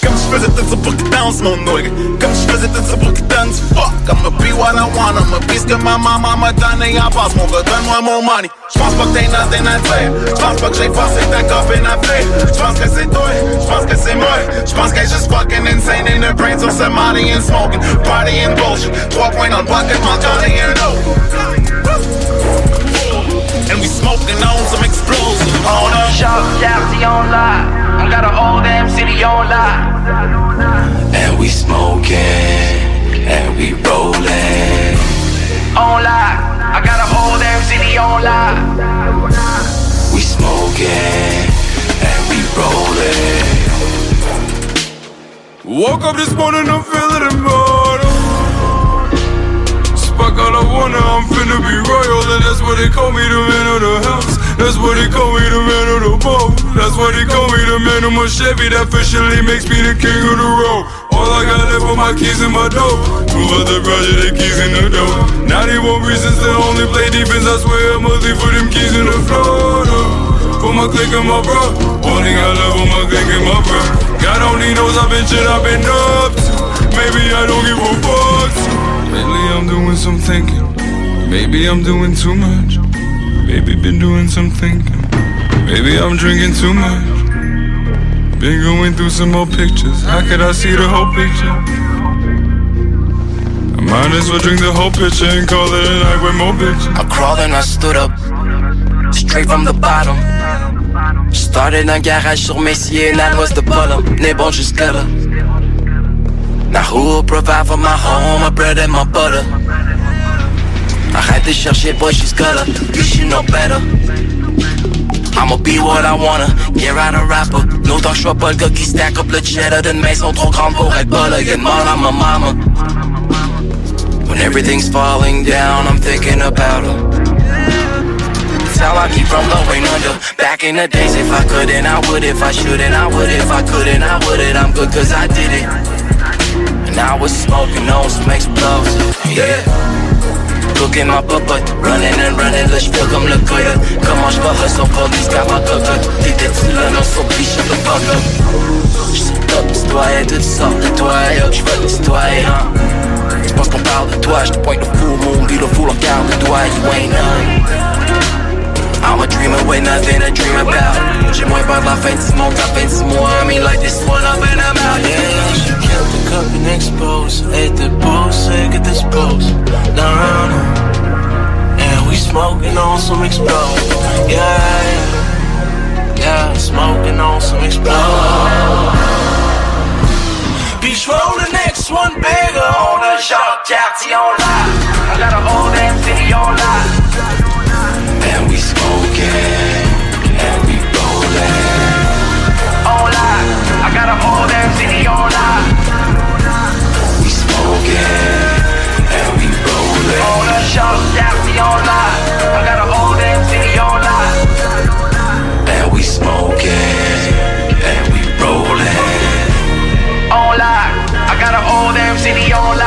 Comme je faisais tout ça pour qu'ils dansent mon nigga Comme je faisais tout ça pour qu'ils dansent Fuck, I'ma be what I want I'ma be ce que ma maman m'a donné. En passe Mon gars, donne-moi mon money. J'pense pas que t'es nothing à dire J'pense pas que j'ai forcé ta copine à faire J'pense que c'est toi, j'pense que c'est moi. J'pense qu'elle est juste fucking insane in the brain Sur ce money and smoking, party and bullshit. Trois points dans le bucket, mon Johnny and And we smoking on some explosive on us Shop, Jazzy on live. I got a whole damn city on live. And we smoking, and we rolling. On live. I got a whole damn city on live. We smoking, and we rolling. Woke up this morning, I'm feeling. Spark all I wanna, I'm finna be royal, and that's what they call me, the man of the house. That's what they call me, the man of the boat. That's what they call me, the man of my Chevy. That officially makes me the king of the road. All I got left are my keys in my dope. Move out the project, the keys in the dope. 91 reasons to only play defense. I swear I'm leave for them keys in the floor. For my click and my bro. Only got love for my click and my bro. God only knows I've been shit I've been up to. Maybe I don't give a fuck. Lately I'm doing some thinking. Maybe I'm doing too much. Maybe been doing some thinking. Maybe I'm drinking too much. Been going through some more pictures. How could I see the whole picture? I might as well drink the whole picture and call it a night with more bitches. I crawled and I stood up, straight from the bottom. Started un garage sur Messier, and that was the bottom. N'est bon jusqu'à là. Now who will provide for my home, my bread and my butter? Arrête de chercher, boy, she's gutter. You should know better. I'ma be what I wanna, yeah, right a rapper. No que pas le gars qui stack up le cheddar d'une maison trop grande pour être bas là. Get mal à ma mama. When everything's falling down, I'm thinking about her. How I keep from going under. Back in the days, if I could, and I would. If I should, and I would. If I could, and I would. it I'm good cause I did it. And I was smoking on some explosive, yeah. Cooking my butt, running and running, là j'fais comme le gars Comment j'vais hustle pour des scars ma cocotte T'étais-tu là, non, so please shut the fuck up. J'suis top, citoyen, toutes sortes de toi, yo, j'veux des citoyens Tu penses qu'on parle de toi, j'te pointe le full moon, puis le full regarde de toi, you ain't none. I'm a dreamer with nothing to dream about. J'ai moins peur de la fin de ce monde, la fin de ce mois I mean like this one I've been about, yeah She the cup and exposed Ate the bull, sick at this post Down. And we smoking on some explode. Yeah, yeah Yeah, smoking on some explode. Puis j'roll the next one bigger. On a Jacques Cartier on live I got a whole damn city on live And we smoking, and we rolling. On live I got a whole damn On a Jacques on live I got a whole damn city on live And we smoking, and we rolling. On live I got a whole damn city on live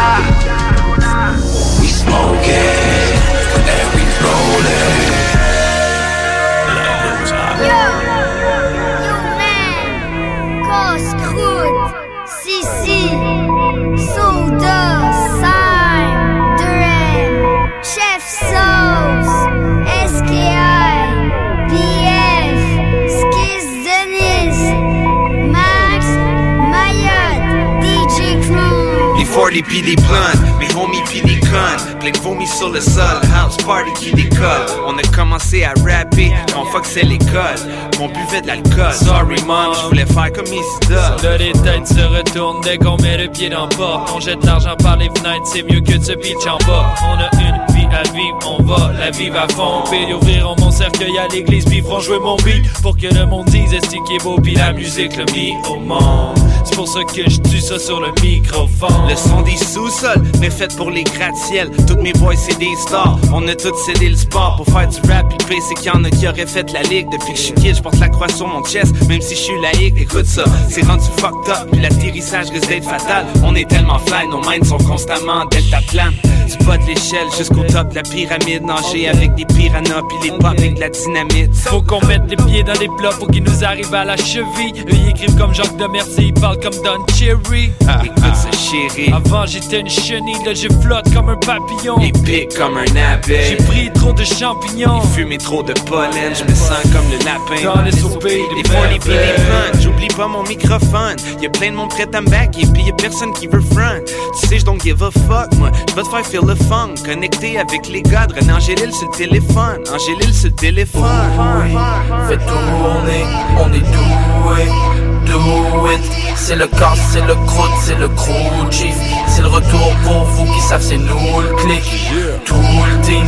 Crew. Les 40 pis des blondes, mes homies des connes Plein de vomi sur le sol, house party qui décolle On a commencé à rapper quand fuck c'est l'école. On buvait de l'alcool, sorry mom, je voulais faire comme Isida Là les têtes se retournent dès qu'on met le pied dans le porte On jette l'argent par les fenêtres, c'est mieux que de se pitch en bas. On a une à vivre, on va la vivre à fond. Puis ouvriront mon cercueil à l'église, puis jouer mon beat. Pour que le monde dise est-ce qui est beau, puis la musique le mis au monde. C'est pour ça que je tue ça sur le microphone. Le son des sous-sols, mais fait pour les gratte-ciel Toutes mes boys c'est des stars, on a tous cédé le sport Pour faire du rap, le c'est qu'il y en a qui auraient fait la ligue. Depuis que je suis kid, je porte la croix sur mon chest. Même si je suis laïque, écoute ça. C'est rendu fucked up, l'atterrissage risque d'être fatal. On est tellement fly, nos minds sont constamment en delta plane Du bas de l'échelle jusqu'au top de la pyramide. Nager avec des piranhas puis les pop avec de la dynamite. Faut qu'on mette les pieds dans les plats pour qu'ils nous arrivent à la cheville. Eux, ils écrivent comme Jacques de Merci, ils parlent comme Don Cherry. Écoute ce chéri. Avant, j'étais une chenille, là, je flotte comme un papillon. Épique comme un abeille. J'ai pris trop de champignons. J'ai fumé trop de pollen, je me sens comme le lapin. Dans les soupers les des fun, j'oublie pas mon microphone. Y'a plein de monde prêt à me backer, pis y'a personne qui veut front. Tu sais, je don't give a fuck, moi. Je vais te faire feel le funk. Connecté avec les gars de René Angélil sur le téléphone. Angélil sur le téléphone. Fais tourner, on est doué, do it. C'est le casse, c'est le croûte, c'est le crew chief. C'est le retour pour vous qui savent, c'est nous le clic. Tout le team,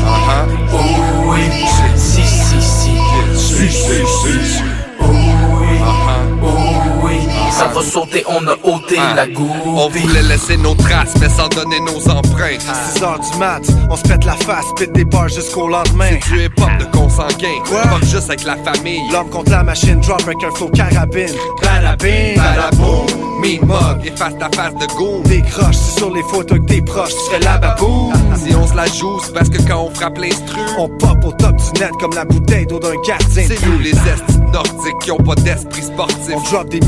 oh oui, si, si, si, si, si, si. Ça va sauter, on a ôté la On goupille. voulait laisser nos traces, mais sans donner nos empreintes. 6 heures du mat, on se pète la face, pète des bars jusqu'au lendemain. C'est du hip-hop de consanguin. Pas juste avec la famille. L'homme contre la machine, drop avec un flow carabine. Balabine, Badaboum, me mug, efface ta face de goon. Décroche, c'est sur les photos que t'es proches, tu serais la baboum. Si on se la joue, c'est parce que quand on frappe l'instru, On pop au top du net comme la bouteille d'eau d'un gardien. c'est nous les estis nordiques qui ont pas d'esprit sportif. On drop des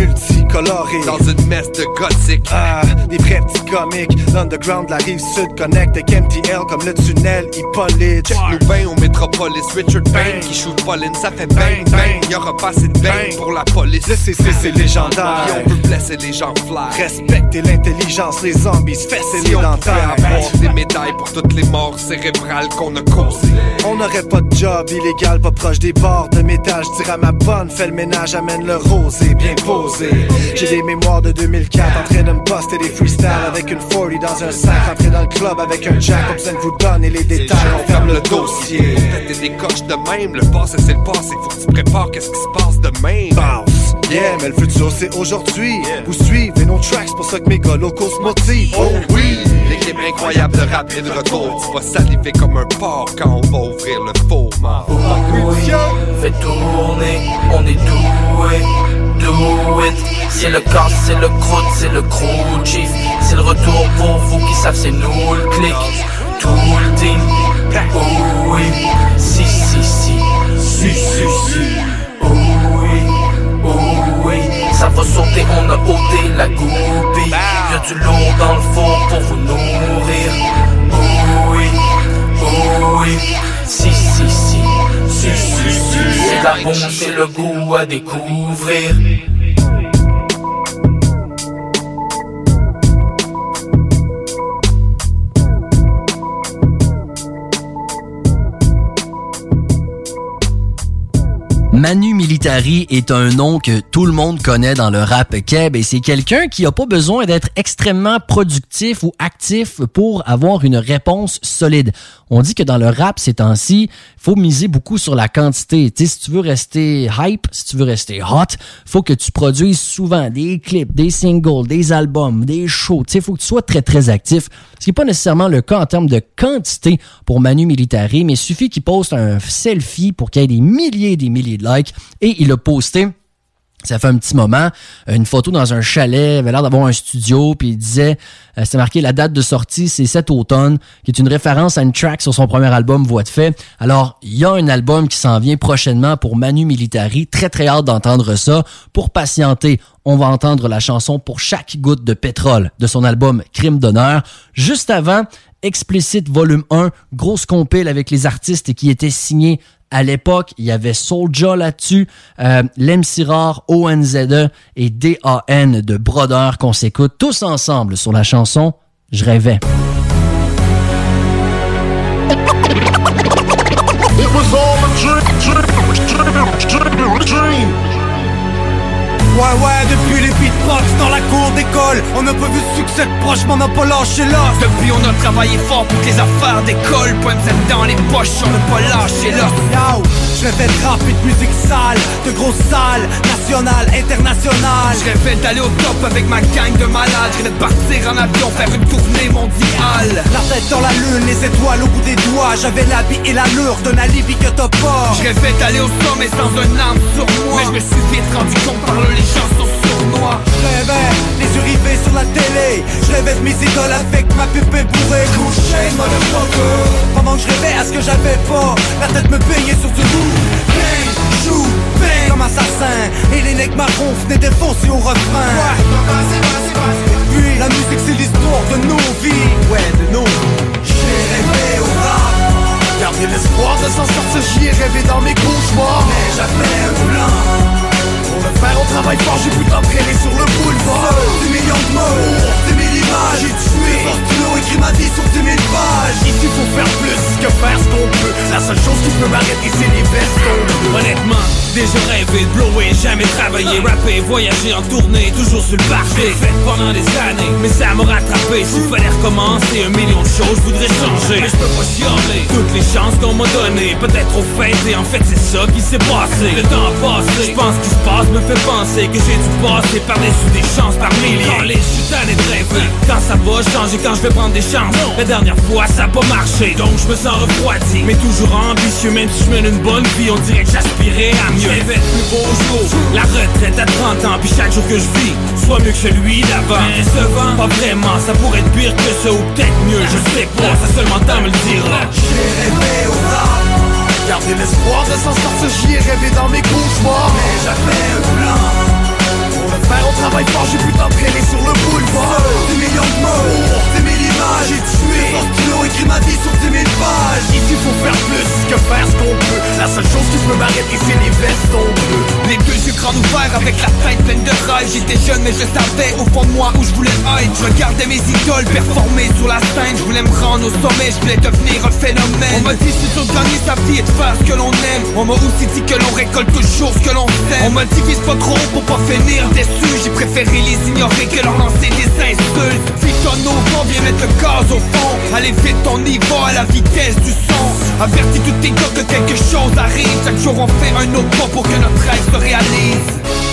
Dans une messe de gothique. Ah, des vrais petits comiques. L'underground, la rive sud connecte avec MTL comme le tunnel Hippolyte. Check nous bain au Métropolis, Richard Payne qui shoot Pauline, ça fait bang bang. Y'aura pas assez de bang pour la police. Le CC, c'est légendaire. Et on peut blesser les gens fly. Respectez l'intelligence, les zombies, se fesser Si les dentaires. des médailles pour toutes les morts cérébrales qu'on a causées. On n'aurait pas de job illégal, pas proche des bords de métal. Je dirais à ma bonne, fais le ménage, amène le rosé, bien posé. J'ai des mémoires de 2004, en train de me poster des freestyles avec une 40 dans un sac. Rentré dans le club avec un jack, pas besoin de vous donner les détails, on ferme le dossier. T'es des coches de même, le passé c'est le passé, faut que tu prépares qu'est-ce qui se passe demain. Bounce. Yeah, mais le futur c'est aujourd'hui. Vous suivez nos tracks, pour ça que mes gars locaux se motivent. Oh oui, l'équipe incroyable de rap est de retour. Tu vas saliver comme un porc quand on va ouvrir le fourment. Oui, fais tourner, on est doué, it. C'est le casse, c'est le croûte, c'est le crew chief. C'est le retour pour vous qui savent, c'est nous le clic. Tout le team, oh oui, si, si, si, si, si, si. Oh oui, oh oui, ça va sauter, on a ôté la goupille. Y'a du lourd dans le four pour vous nourrir. Oh oui, oh oui, si, si, si, la bombe, c'est le goût à découvrir. Manu Militari est un nom que tout le monde connaît dans le rap keb et c'est quelqu'un qui a pas besoin d'être extrêmement productif ou actif pour avoir une réponse solide. On dit que dans le rap ces temps-ci, faut miser beaucoup sur la quantité. Si tu veux rester hype, si tu veux rester hot, faut que tu produises souvent des clips, des singles, des albums, des shows. Sais, faut que tu sois très très actif. Ce qui n'est pas nécessairement le cas en termes de quantité pour Manu Militari, mais il suffit qu'il poste un selfie pour qu'il y ait des milliers et des milliers de et il a posté ça fait un petit moment, une photo dans un chalet, il avait l'air d'avoir un studio, puis il disait, euh, c'était marqué la date de sortie, c'est cet automne, qui est une référence à une track sur son premier album Voix de fait. Alors, il y a un album qui s'en vient prochainement pour Manu Militari, très très hâte d'entendre ça. Pour patienter, on va entendre la chanson pour chaque goutte de pétrole de son album Crime d'honneur. Juste avant, Explicit Volume 1, grosse compile avec les artistes qui étaient signés à l'époque, il y avait Soulja là-dessus, euh, l'MC Rare, ONZE et DAN de Brodeur qu'on s'écoute tous ensemble sur la chanson Je rêvais. Ouais ouais depuis les beatbox dans la cour d'école On n'a pas vu de succès de proche mais on n'a pas lâché l'os Depuis on a travaillé fort pour que les affaires décollent Point de dans les poches, on n'a pas lâché l'os Yo, je rêvais de rap et de musique sale De grosses salles, nationales, internationales. Je rêvais d'aller au top avec ma gang de malades. Je rêvais de partir en avion, faire une tournée mondiale. La tête dans la lune, les étoiles au bout des doigts. J'avais l'habit et l'allure d'un alibi que t'as pas. Je rêvais d'aller au sommet sans un arme sur moi. Mais je me suis vite rendu compte par les gens sont sournois. Je rêvais, les yeux rivés sur la télé. Je rêvais de mes idoles avec ma pépé bourrée. Couché, motherfucker. Pendant que je rêvais à ce que j'avais pas La tête me peignait sur du loup Comme assassin Et les necks marrons venaient défoncer au refrain. Puis la musique c'est l'histoire de nos vies. Ouais, de nos J'ai rêvé au rap Garder l'espoir de s'en sortir, j'y ai rêvé dans mes cauchemars. Mais j'avais un plan. Pour le faire, on travaille fort, j'ai pu t'entraîner sur le boulevard. Des millions de mots, J'ai tué, stylo écrit ma vie sur 10 000 pages Ici faut faire plus que faire ce qu'on peut La seule chose qui peut m'arrêter c'est les vestons Honnêtement, déjà rêvé de blower, jamais travaillé, rapper, voyager en tournée, toujours sur le parquet. Fait pendant des années, mais ça m'a rattrapé. S'il fallait recommencer un million de choses, je voudrais changer. Mais je peux pas chialer toutes les chances qu'on m'a données. Peut-être trop faites et en fait c'est ça qui s'est passé. Le temps passé, je pense qu'il se passe me fait penser que j'ai dû passer par-dessus des chances par milliers. Quand les tanné de rêver, quand ça va changer, quand je vais prendre des chances. La dernière fois ça a pas marché, donc je me sens refroidi. Mais toujours ambitieux, même si je mène une bonne vie, on dirait que j'aspirais à mieux. Je plus beaux jours, la retraite à 30 ans, puis chaque jour que je vis, soit mieux que celui d'avant. Décevant, pas vraiment, ça pourrait être pire que ça ou peut-être mieux, je sais pas, ça seulement temps me le dira. J'ai rêvé au Garder l'espoir de s'en sortir, j'y ai rêvé dans mes cauchemars Mais j'avais un plan On travaille fort, j'ai pu t'entraîner sur le boulevard. Des millions de mots, des mille J'ai tué, écrit ma vie sur 10 000 pages. Ici faut faire plus que faire ce qu'on peut. La seule chose qui peut m'arrêter, c'est les vestons bleus Les deux yeux grands ouverts avec la tête pleine de rage J'étais jeune mais je savais au fond de moi où je voulais être. Je regardais mes idoles performer sur la scène. Je voulais me rendre au sommet, je voulais devenir un phénomène. On m'a dit c'est dur de gagner sa vie et de faire ce que l'on aime. On m'a aussi dit que l'on récolte toujours ce que l'on sème. On m'a dit pas trop pour pas finir déçu J'ai préféré les ignorer que leur lancer des insultes. Vite ton au viens mettre le gaz au fond. Allez vite on y va à la vitesse du son. Avertis tous tes gars que quelque chose arrive. Chaque jour on fait un autre pas pour que notre rêve se réalise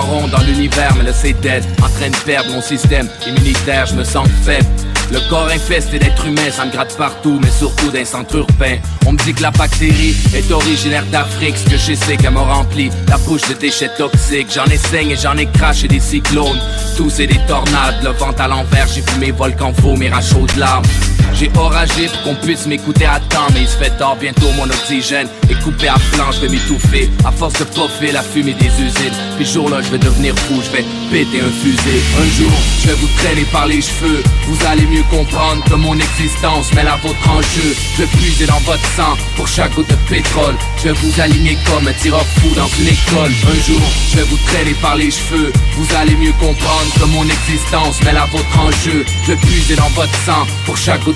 rond dans l'univers, mais là c'est. En train de perdre mon système immunitaire, je me sens faible. Le corps infesté d'êtres humains, ça me gratte partout, mais surtout d'un centre urbain. On me dit que la bactérie est originaire d'Afrique, ce que je sais qu'elle m'a rempli la bouche de déchets toxiques. J'en ai saigne et j'en ai craché des cyclones. Tous c'est des tornades, le vent à l'envers, j'ai vu mes volcans vomir à chaudes larmes. J'ai oragé pour qu'on puisse m'écouter à temps, mais il se fait tard, bientôt mon oxygène est coupé à flanc, je vais m'étouffer à force de poffer la fumée des usines. Puis ce jour-là, je vais devenir fou, je vais péter un fusée. Un jour, je vais vous traîner par les cheveux, vous allez mieux comprendre que mon existence met la vôtre en jeu. Je puiser dans votre sang pour chaque goutte de pétrole. Je vais vous aligner comme un tireur fou dans une école. Un jour, je vais vous traîner par les cheveux, vous allez mieux comprendre que mon existence met la vôtre en jeu. Je puiser dans votre sang pour chaque goutte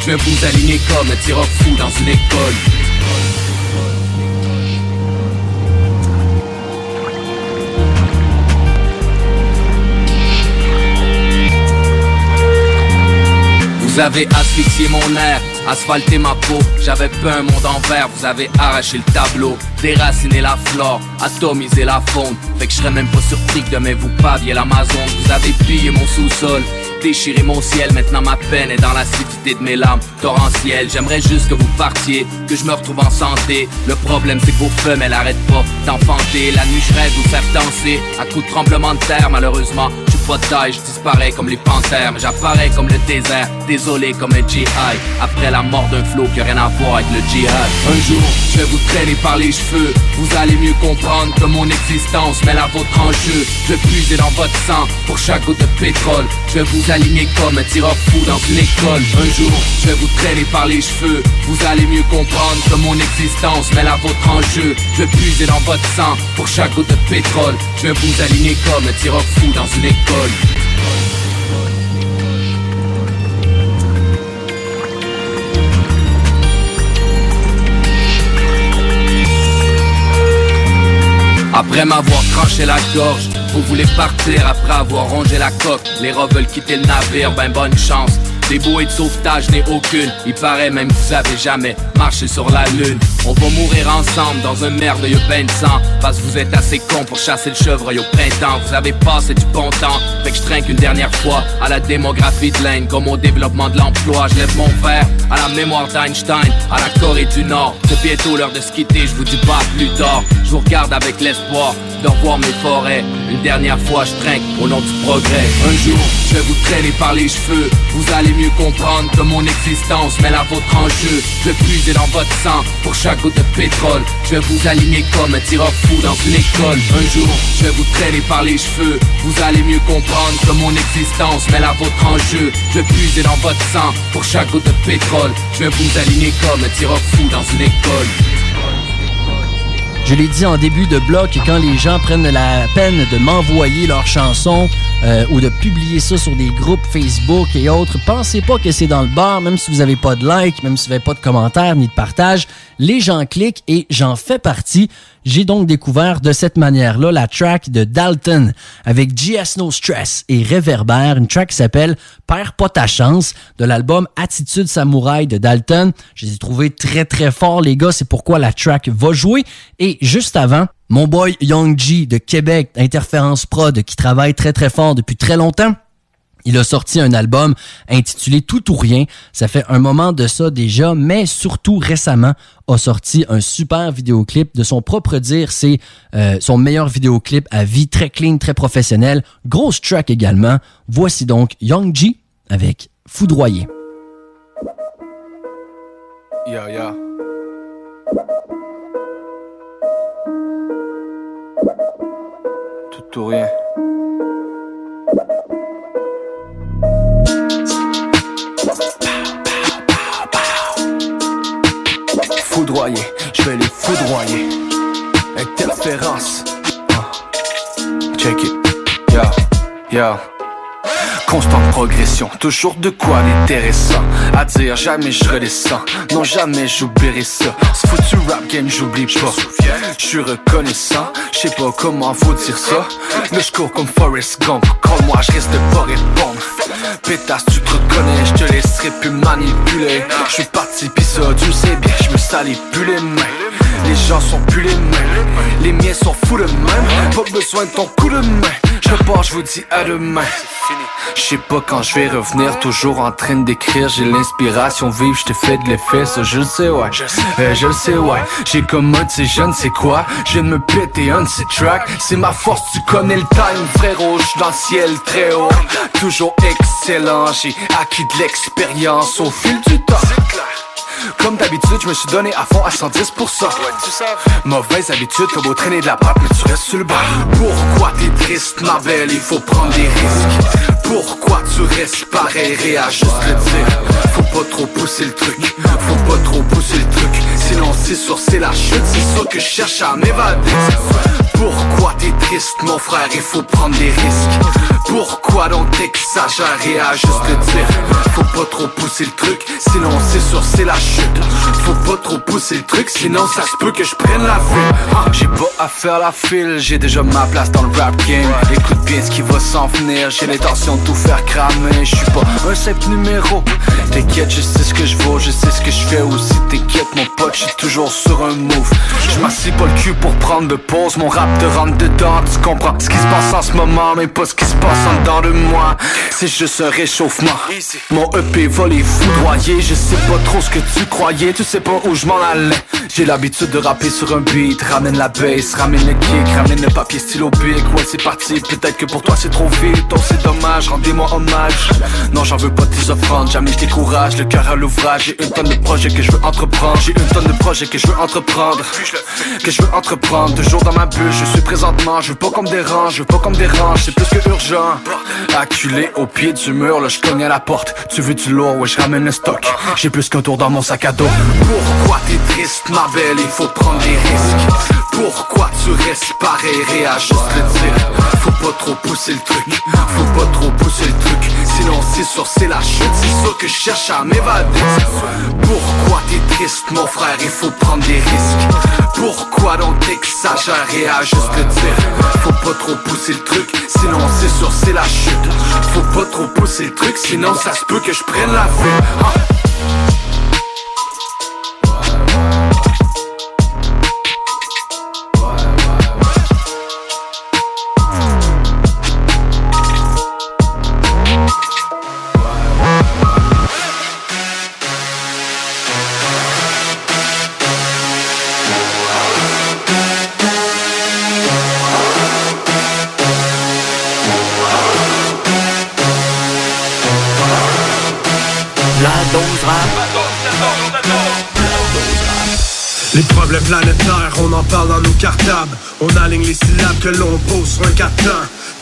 Je vais vous aligner comme un tireur fou dans une école. Vous avez asphyxié mon air, asphalté ma peau. J'avais peint un monde en vous avez arraché le tableau. Déraciné la flore, atomisé la faune. Fait que je serais même pas surpris que demain vous paviez l'Amazon. Vous avez pillé mon sous-sol Déchiré mon ciel, maintenant ma peine est dans l'acidité de mes larmes. Torrentielles J'aimerais juste que vous partiez, que je me retrouve en santé. Le problème c'est que vos femelles arrêtent pas d'enfanter. La nuit je rêve vous faire danser, à coups de tremblement de terre Malheureusement, je disparais comme les panthères Mais j'apparais comme le désert, désolé comme un GI Après la mort d'un flot qui a rien à voir avec le djihad Un jour, je vais vous traîner par les cheveux. Vous allez mieux comprendre que mon existence met la vôtre en jeu Je vais puiser dans votre sang pour chaque goutte de pétrole. Je vais vous aligner comme un tireur fou dans une école. Un jour, je vais vous traîner par les cheveux. Vous allez mieux comprendre que mon existence met la vôtre en jeu Je vais puiser dans votre sang pour chaque goutte de pétrole. Je vais vous aligner comme un tireur fou dans une école Après m'avoir tranché la gorge, Vous voulez partir après avoir rongé la coque. Les rats veulent quitter le navire, ben bonne chance des bouées de sauvetage n'est aucune. Il paraît même que vous avez jamais marché sur la lune. On va mourir ensemble dans un merveilleux bain de sang. Parce que vous êtes assez con pour chasser le chevreuil au printemps. Vous avez passé du bon temps. Fait que je trinque une dernière fois à la démographie de l'Inde Comme au développement de l'emploi. Je lève mon verre à la mémoire d'Einstein À la Corée du Nord. C'est bientôt l'heure de se quitter Je vous dis pas plus tard. Je vous regarde avec l'espoir de revoir mes forêts. Une dernière fois je trinque au nom du progrès. Un jour je vais vous traîner par les cheveux. Vous allez mieux comprendre que mon existence met la vôtre en jeu. Je vais puiser dans votre sang pour chaque goutte de pétrole. Je vais vous aligner comme un tireur fou dans une école. Un jour je vais vous traîner par les cheveux. Vous allez mieux comprendre que mon existence met la vôtre en jeu. Je vais puiser dans votre sang pour chaque goutte de pétrole. Je vais vous aligner comme un tireur fou dans une école Je l'ai dit en début de bloc, quand les gens prennent la peine de m'envoyer leurs chansons euh, ou de publier ça sur des groupes Facebook et autres, pensez pas que c'est dans le bar, même si vous avez pas de like, même si vous n'avez pas de commentaires ni de partage. Les gens cliquent et j'en fais partie. J'ai donc découvert de cette manière-là la track de Dalton avec GS No Stress et Réverbère, une track qui s'appelle Perds pas ta chance de l'album Attitude Samouraï de Dalton. Je les ai trouvés très très forts les gars, c'est pourquoi la track va jouer. Et juste avant, mon boy Young G de Québec, Interférence Prod, qui travaille très très fort depuis très longtemps. Il a sorti un album intitulé Tout ou rien. Ça fait un moment de ça déjà, mais surtout récemment a sorti un super vidéoclip de son propre dire. C'est euh, son meilleur vidéoclip à vie, très clean, très professionnel. Grosse track également. Voici donc Young G avec yo. Tout ou rien. Je vais les foudroyer. Interférence. Ah. Check it. Yo, yo. Constante progression, toujours de quoi d'intéressant À dire jamais je redescends, non jamais j'oublierai ça. Ce foutu rap game j'oublie pas. Je suis reconnaissant, je sais pas comment faut dire ça. Mais je cours comme Forrest Gump, quand moi je risque de pas répondre. Pétasse tu te reconnais, je te laisserai plus manipuler. Je suis parti pis ça tu sais bien, je me salis plus les mains. Les gens sont plus les mêmes, les miens sont fous de même. Pas besoin de ton coup de main. Je pars, je vous dis à demain. Je sais pas quand je vais revenir, toujours en train d'écrire. J'ai l'inspiration vive, je te fais de l'effet, ça je le sais, ouais. Euh, je le sais, ouais. J'ai comme un de ces jeunes, c'est quoi? Je viens de me péter un de ces tracks. C'est ma force, tu connais le time, frérot. J'suis dans le ciel très haut. Toujours excellent, j'ai acquis de l'expérience au fil du temps. Comme d'habitude, je me suis donné à fond à 110%. Mauvaise habitude, comme au traîner de la patte, mais tu restes sur le bas. Pourquoi t'es triste, ma belle, il faut prendre des risques. Pourquoi tu restes pareil, réajuste le dire. Faut pas trop pousser le truc, faut pas trop pousser le truc. Sinon, c'est sûr, c'est la chute, c'est sûr que je cherche à m'évader. Pourquoi t'es triste, mon frère, il faut prendre des risques. Pourquoi donc t'exagères et à juste le dire Faut pas trop pousser le truc, sinon c'est sûr c'est la chute Faut pas trop pousser le truc, sinon ça se peut que je prenne la fuite. Ah, J'ai pas à faire la file, j'ai déjà ma place dans le rap game. Écoute bien ce qui va s'en venir, j'ai l'intention de tout faire cramer. Je suis pas un simple numéro. T'inquiète, je sais ce que je vaux, je sais ce que je fais aussi. T'inquiète mon pote, je suis toujours sur un move. Je m'assis pas le cul pour prendre de pause. Mon rap te rentre dedans, tu comprends. Ce qui se passe en ce moment Mais pas ce qui se passe en dedans de moi. C'est juste un réchauffement. Mon EP va les foudroyer. Je sais pas trop ce que tu croyais. Tu sais pas où je m'en allais. J'ai l'habitude de rapper sur un beat. Ramène la bass, ramène le kick Ramène le papier stylo bic. Ouais c'est parti, peut-être que pour toi c'est trop vite. Oh c'est dommage, rendez-moi hommage. Non j'en veux pas tes offrandes. Jamais je décourage, le cœur à l'ouvrage. J'ai une tonne de projets que je veux entreprendre. J'ai une tonne de projets que je veux entreprendre. Que je veux entreprendre. Toujours dans ma bulle, je suis présentement. Je veux pas qu'on me dérange, je veux pas qu'on me dérange C'est plus que urgent. Acculé au pied du mur, là je cogne à la porte. Tu veux du lourd, ouais je ramène le stock. J'ai plus qu'un tour dans mon sac à dos. Pourquoi t'es triste ma belle, il faut prendre des risques Pourquoi tu restes pareil, réajuste le dire? Faut pas trop pousser le truc, faut pas trop pousser le truc. Sinon c'est sûr c'est la chute, c'est sûr que je cherche à m'évader. Pourquoi t'es triste mon frère, il faut prendre des risques. Pourquoi donc t'exagères et à juste le dire Faut pas trop pousser le truc, sinon c'est sûr c'est la chute. Faut pas trop pousser le truc, sinon ça se peut que je prenne la fuite parle dans nos cartables. On aligne les syllabes que l'on pose sur un carton.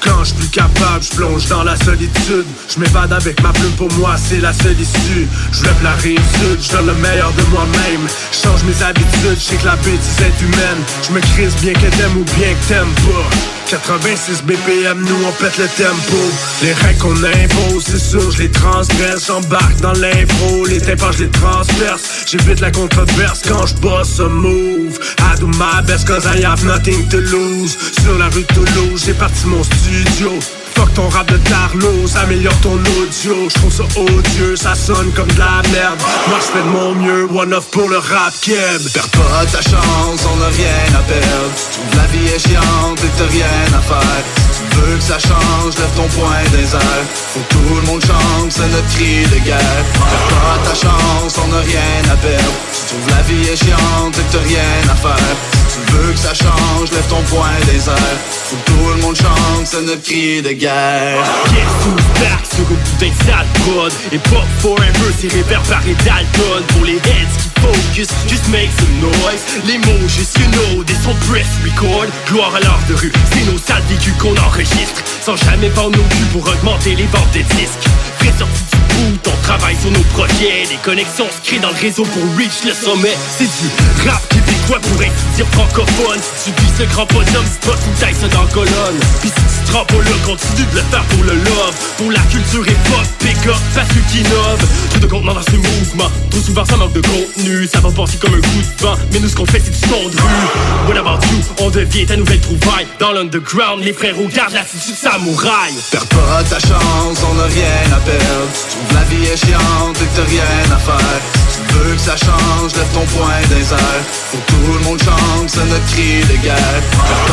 Quand je plus capable, je plonge dans la solitude. Je m'évade avec ma plume, pour moi c'est la seule issue. Je lève la rive sud, je donne le meilleur de moi-même. Je change mes habitudes, je sais que la bêtise est humaine. Je me crise bien que t'aimes ou bien que t'aimes pas. 86 BPM, nous on pète le tempo. Les règles qu'on impose, c'est sûr, je les transgresse. J'embarque dans l'impro, les tympans, je les transperce. J'évite la controverse quand je bosse un move. I do my best cause I have nothing to lose. Sur la rue Toulouse, j'ai parti mon studio. Fuck ton rap de Carlos, améliore ton audio. Je trouve ça odieux, ça sonne comme de la merde. Moi je fais de mon mieux, one off pour le rap keb. Perds pas ta chance, on a rien à perdre. Tu trouves la vie est chiante et t'as rien à faire. Tu veux que ça change, lève ton poing des airs. Faut que tout le monde chante, c'est notre cri de guerre. Perds pas ta chance, on a rien à perdre. Tu trouves la vie est chiante et t'as rien à faire. Tu veux que ça change, lève ton poing des airs. Faut que tout le monde chante, c'est notre cri de guerre. Guess who's back sur un putain de sale prod Et pop forever, c'est réverbéré Dalton Pour les heads qui focus, just make some noise. Les mots juste you know, des sons press record. Gloire à l'art de rue, c'est nos sales vécus qu'on enregistre. Sans jamais vendre nos culs pour augmenter les ventes de disques. Frais sorti du bout, on travaille sur nos projets. Des connexions se créent dans le réseau pour reach le sommet. C'est du rap québécois pour ainsi dire francophone. Si tu vis ce grand bonhomme, c'est pas tout dans la colonne. Pis si tu te pas là, continue de le faire pour le love. Pour la culture hip-hop, pick up, pas ceux qui innovent Trop de contenant dans ce mouvement, trop souvent ça manque de contenu. Ça va passer comme un coup de vent, mais nous ce qu'on fait c'est du son de rue. What about you, on devient ta nouvelle trouvaille. Dans l'underground, les frères gardent l'attitude samouraï. Perds pas ta chance, on a rien à perdre. Tu trouves la vie est chiante et que t'as rien à faire. Tu veux que ça change, lève ton poing des airs tout le monde chante, c'est notre cri de guerre.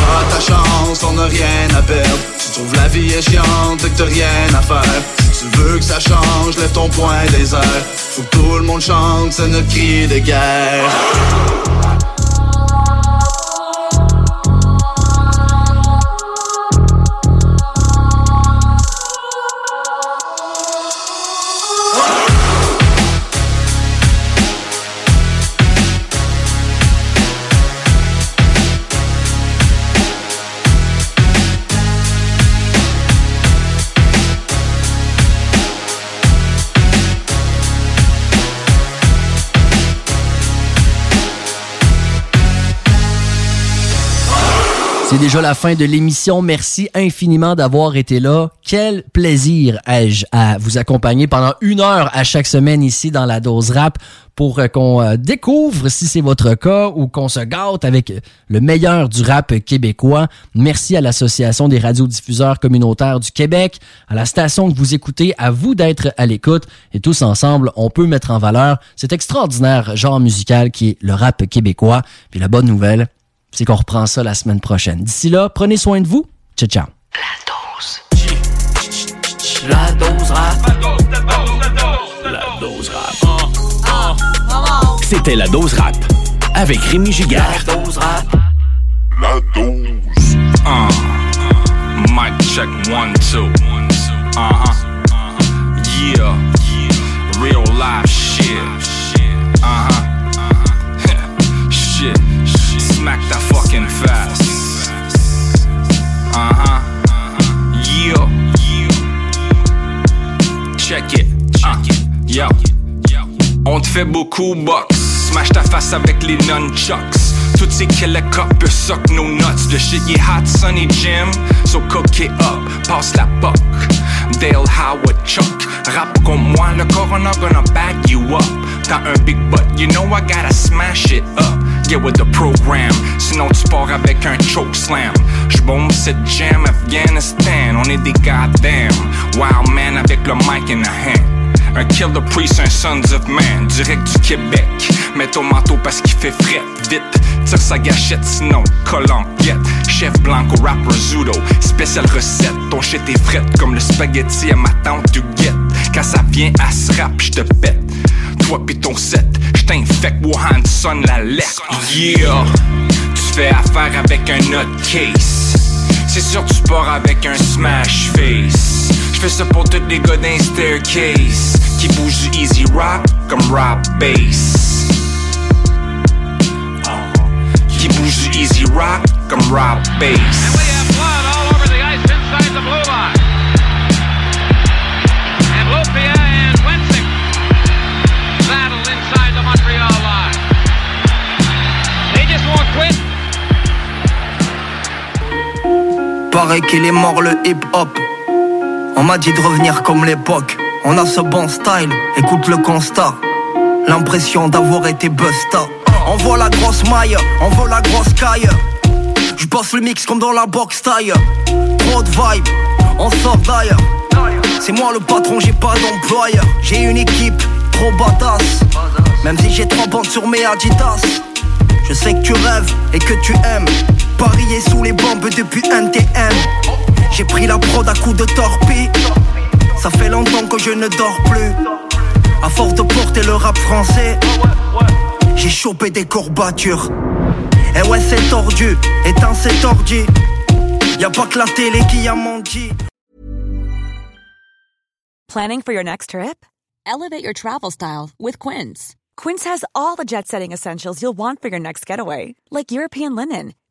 Pas ta chance, on a rien à perdre. Tu trouves la vie est chiante et que t'as rien à faire. Si tu veux que ça change, lève ton poing des airs. Faut que tout le monde chante, c'est notre cri de guerre C'est déjà la fin de l'émission. Merci infiniment d'avoir été là. Quel plaisir ai-je à vous accompagner pendant une heure à chaque semaine ici dans la dose rap pour euh, qu'on euh, découvre, si c'est votre cas, ou qu'on se gâte avec le meilleur du rap québécois. Merci à l'Association des radiodiffuseurs communautaires du Québec, à la station que vous écoutez, à vous d'être à l'écoute. Et tous ensemble, on peut mettre en valeur cet extraordinaire genre musical qui est le rap québécois. Puis la bonne nouvelle, c'est qu'on reprend ça la semaine prochaine. D'ici là, prenez soin de vous. Ciao, ciao. La dose rap. La dose rap. C'était la dose rap avec Rémi Giguère. La dose rap. La dose. Uh, mic check one, two. Uh huh. Yeah. Real life shit. Uh huh. shit. Smack that fast. Uh huh. Yeah. Check it. Uh. Yo. On te fait beaucoup box. Smash ta face avec les nunchucks. Toutes ces killer suck no nuts. The shit you hot, sunny Jim. So cook it up, pass la puck. Dale Howard Chuck. Rap comme moi, le corona gonna back you up. T'as un big butt, you know I gotta smash it up. Get with the program, sinon tu pars avec un choke slam. J'bombe cette jam Afghanistan, on est des goddamn wild man avec le mic in the hand. Un kill the priest, un sons of man, direct du Québec. Mets ton manteau parce qu'il fait fret, vite. Tire sa gâchette, sinon colle en guette. Chef blanco, rapper zudo, spéciale recette. Ton shit est frette comme le spaghetti à ma tante du guette. Quand ça vient à ce rap, j'te pète. Toi pis ton set, j't'infecte Wuhan, sonne la lettre. Yeah! Tu fais affaire avec un nutcase. C'est sûr tu pars avec un smash face. J'fais ça pour tous les gars d'un staircase qui bougent du easy rock comme rap bass. Qui bougent du easy rock comme rap bass. And Paraît qu'il est mort le hip-hop. On m'a dit de revenir comme l'époque. On a ce bon style, écoute le constat. L'impression d'avoir été busta. On voit la grosse maille, on voit la grosse caille. Je bosse le mix comme dans la box taille. Trop de vibe, on sort d'ailleurs. C'est moi le patron, j'ai pas d'employeur. J'ai une équipe trop badass. Même si j'ai trois bandes sur mes Adidas. Je sais que tu rêves et que tu aimes. Parier sous les bombes depuis NTM. J'ai pris la prod à coups de torpille. Ça fait longtemps que je ne dors plus. À force de porter le rap français, j'ai chopé des courbatures. Et ouais, c'est tordu, éteins c'est tordu. Y'a pas que la télé qui a menti. Planning for your next trip? Elevate your travel style with Quince. Quince has all the jet setting essentials you'll want for your next getaway, like European linen,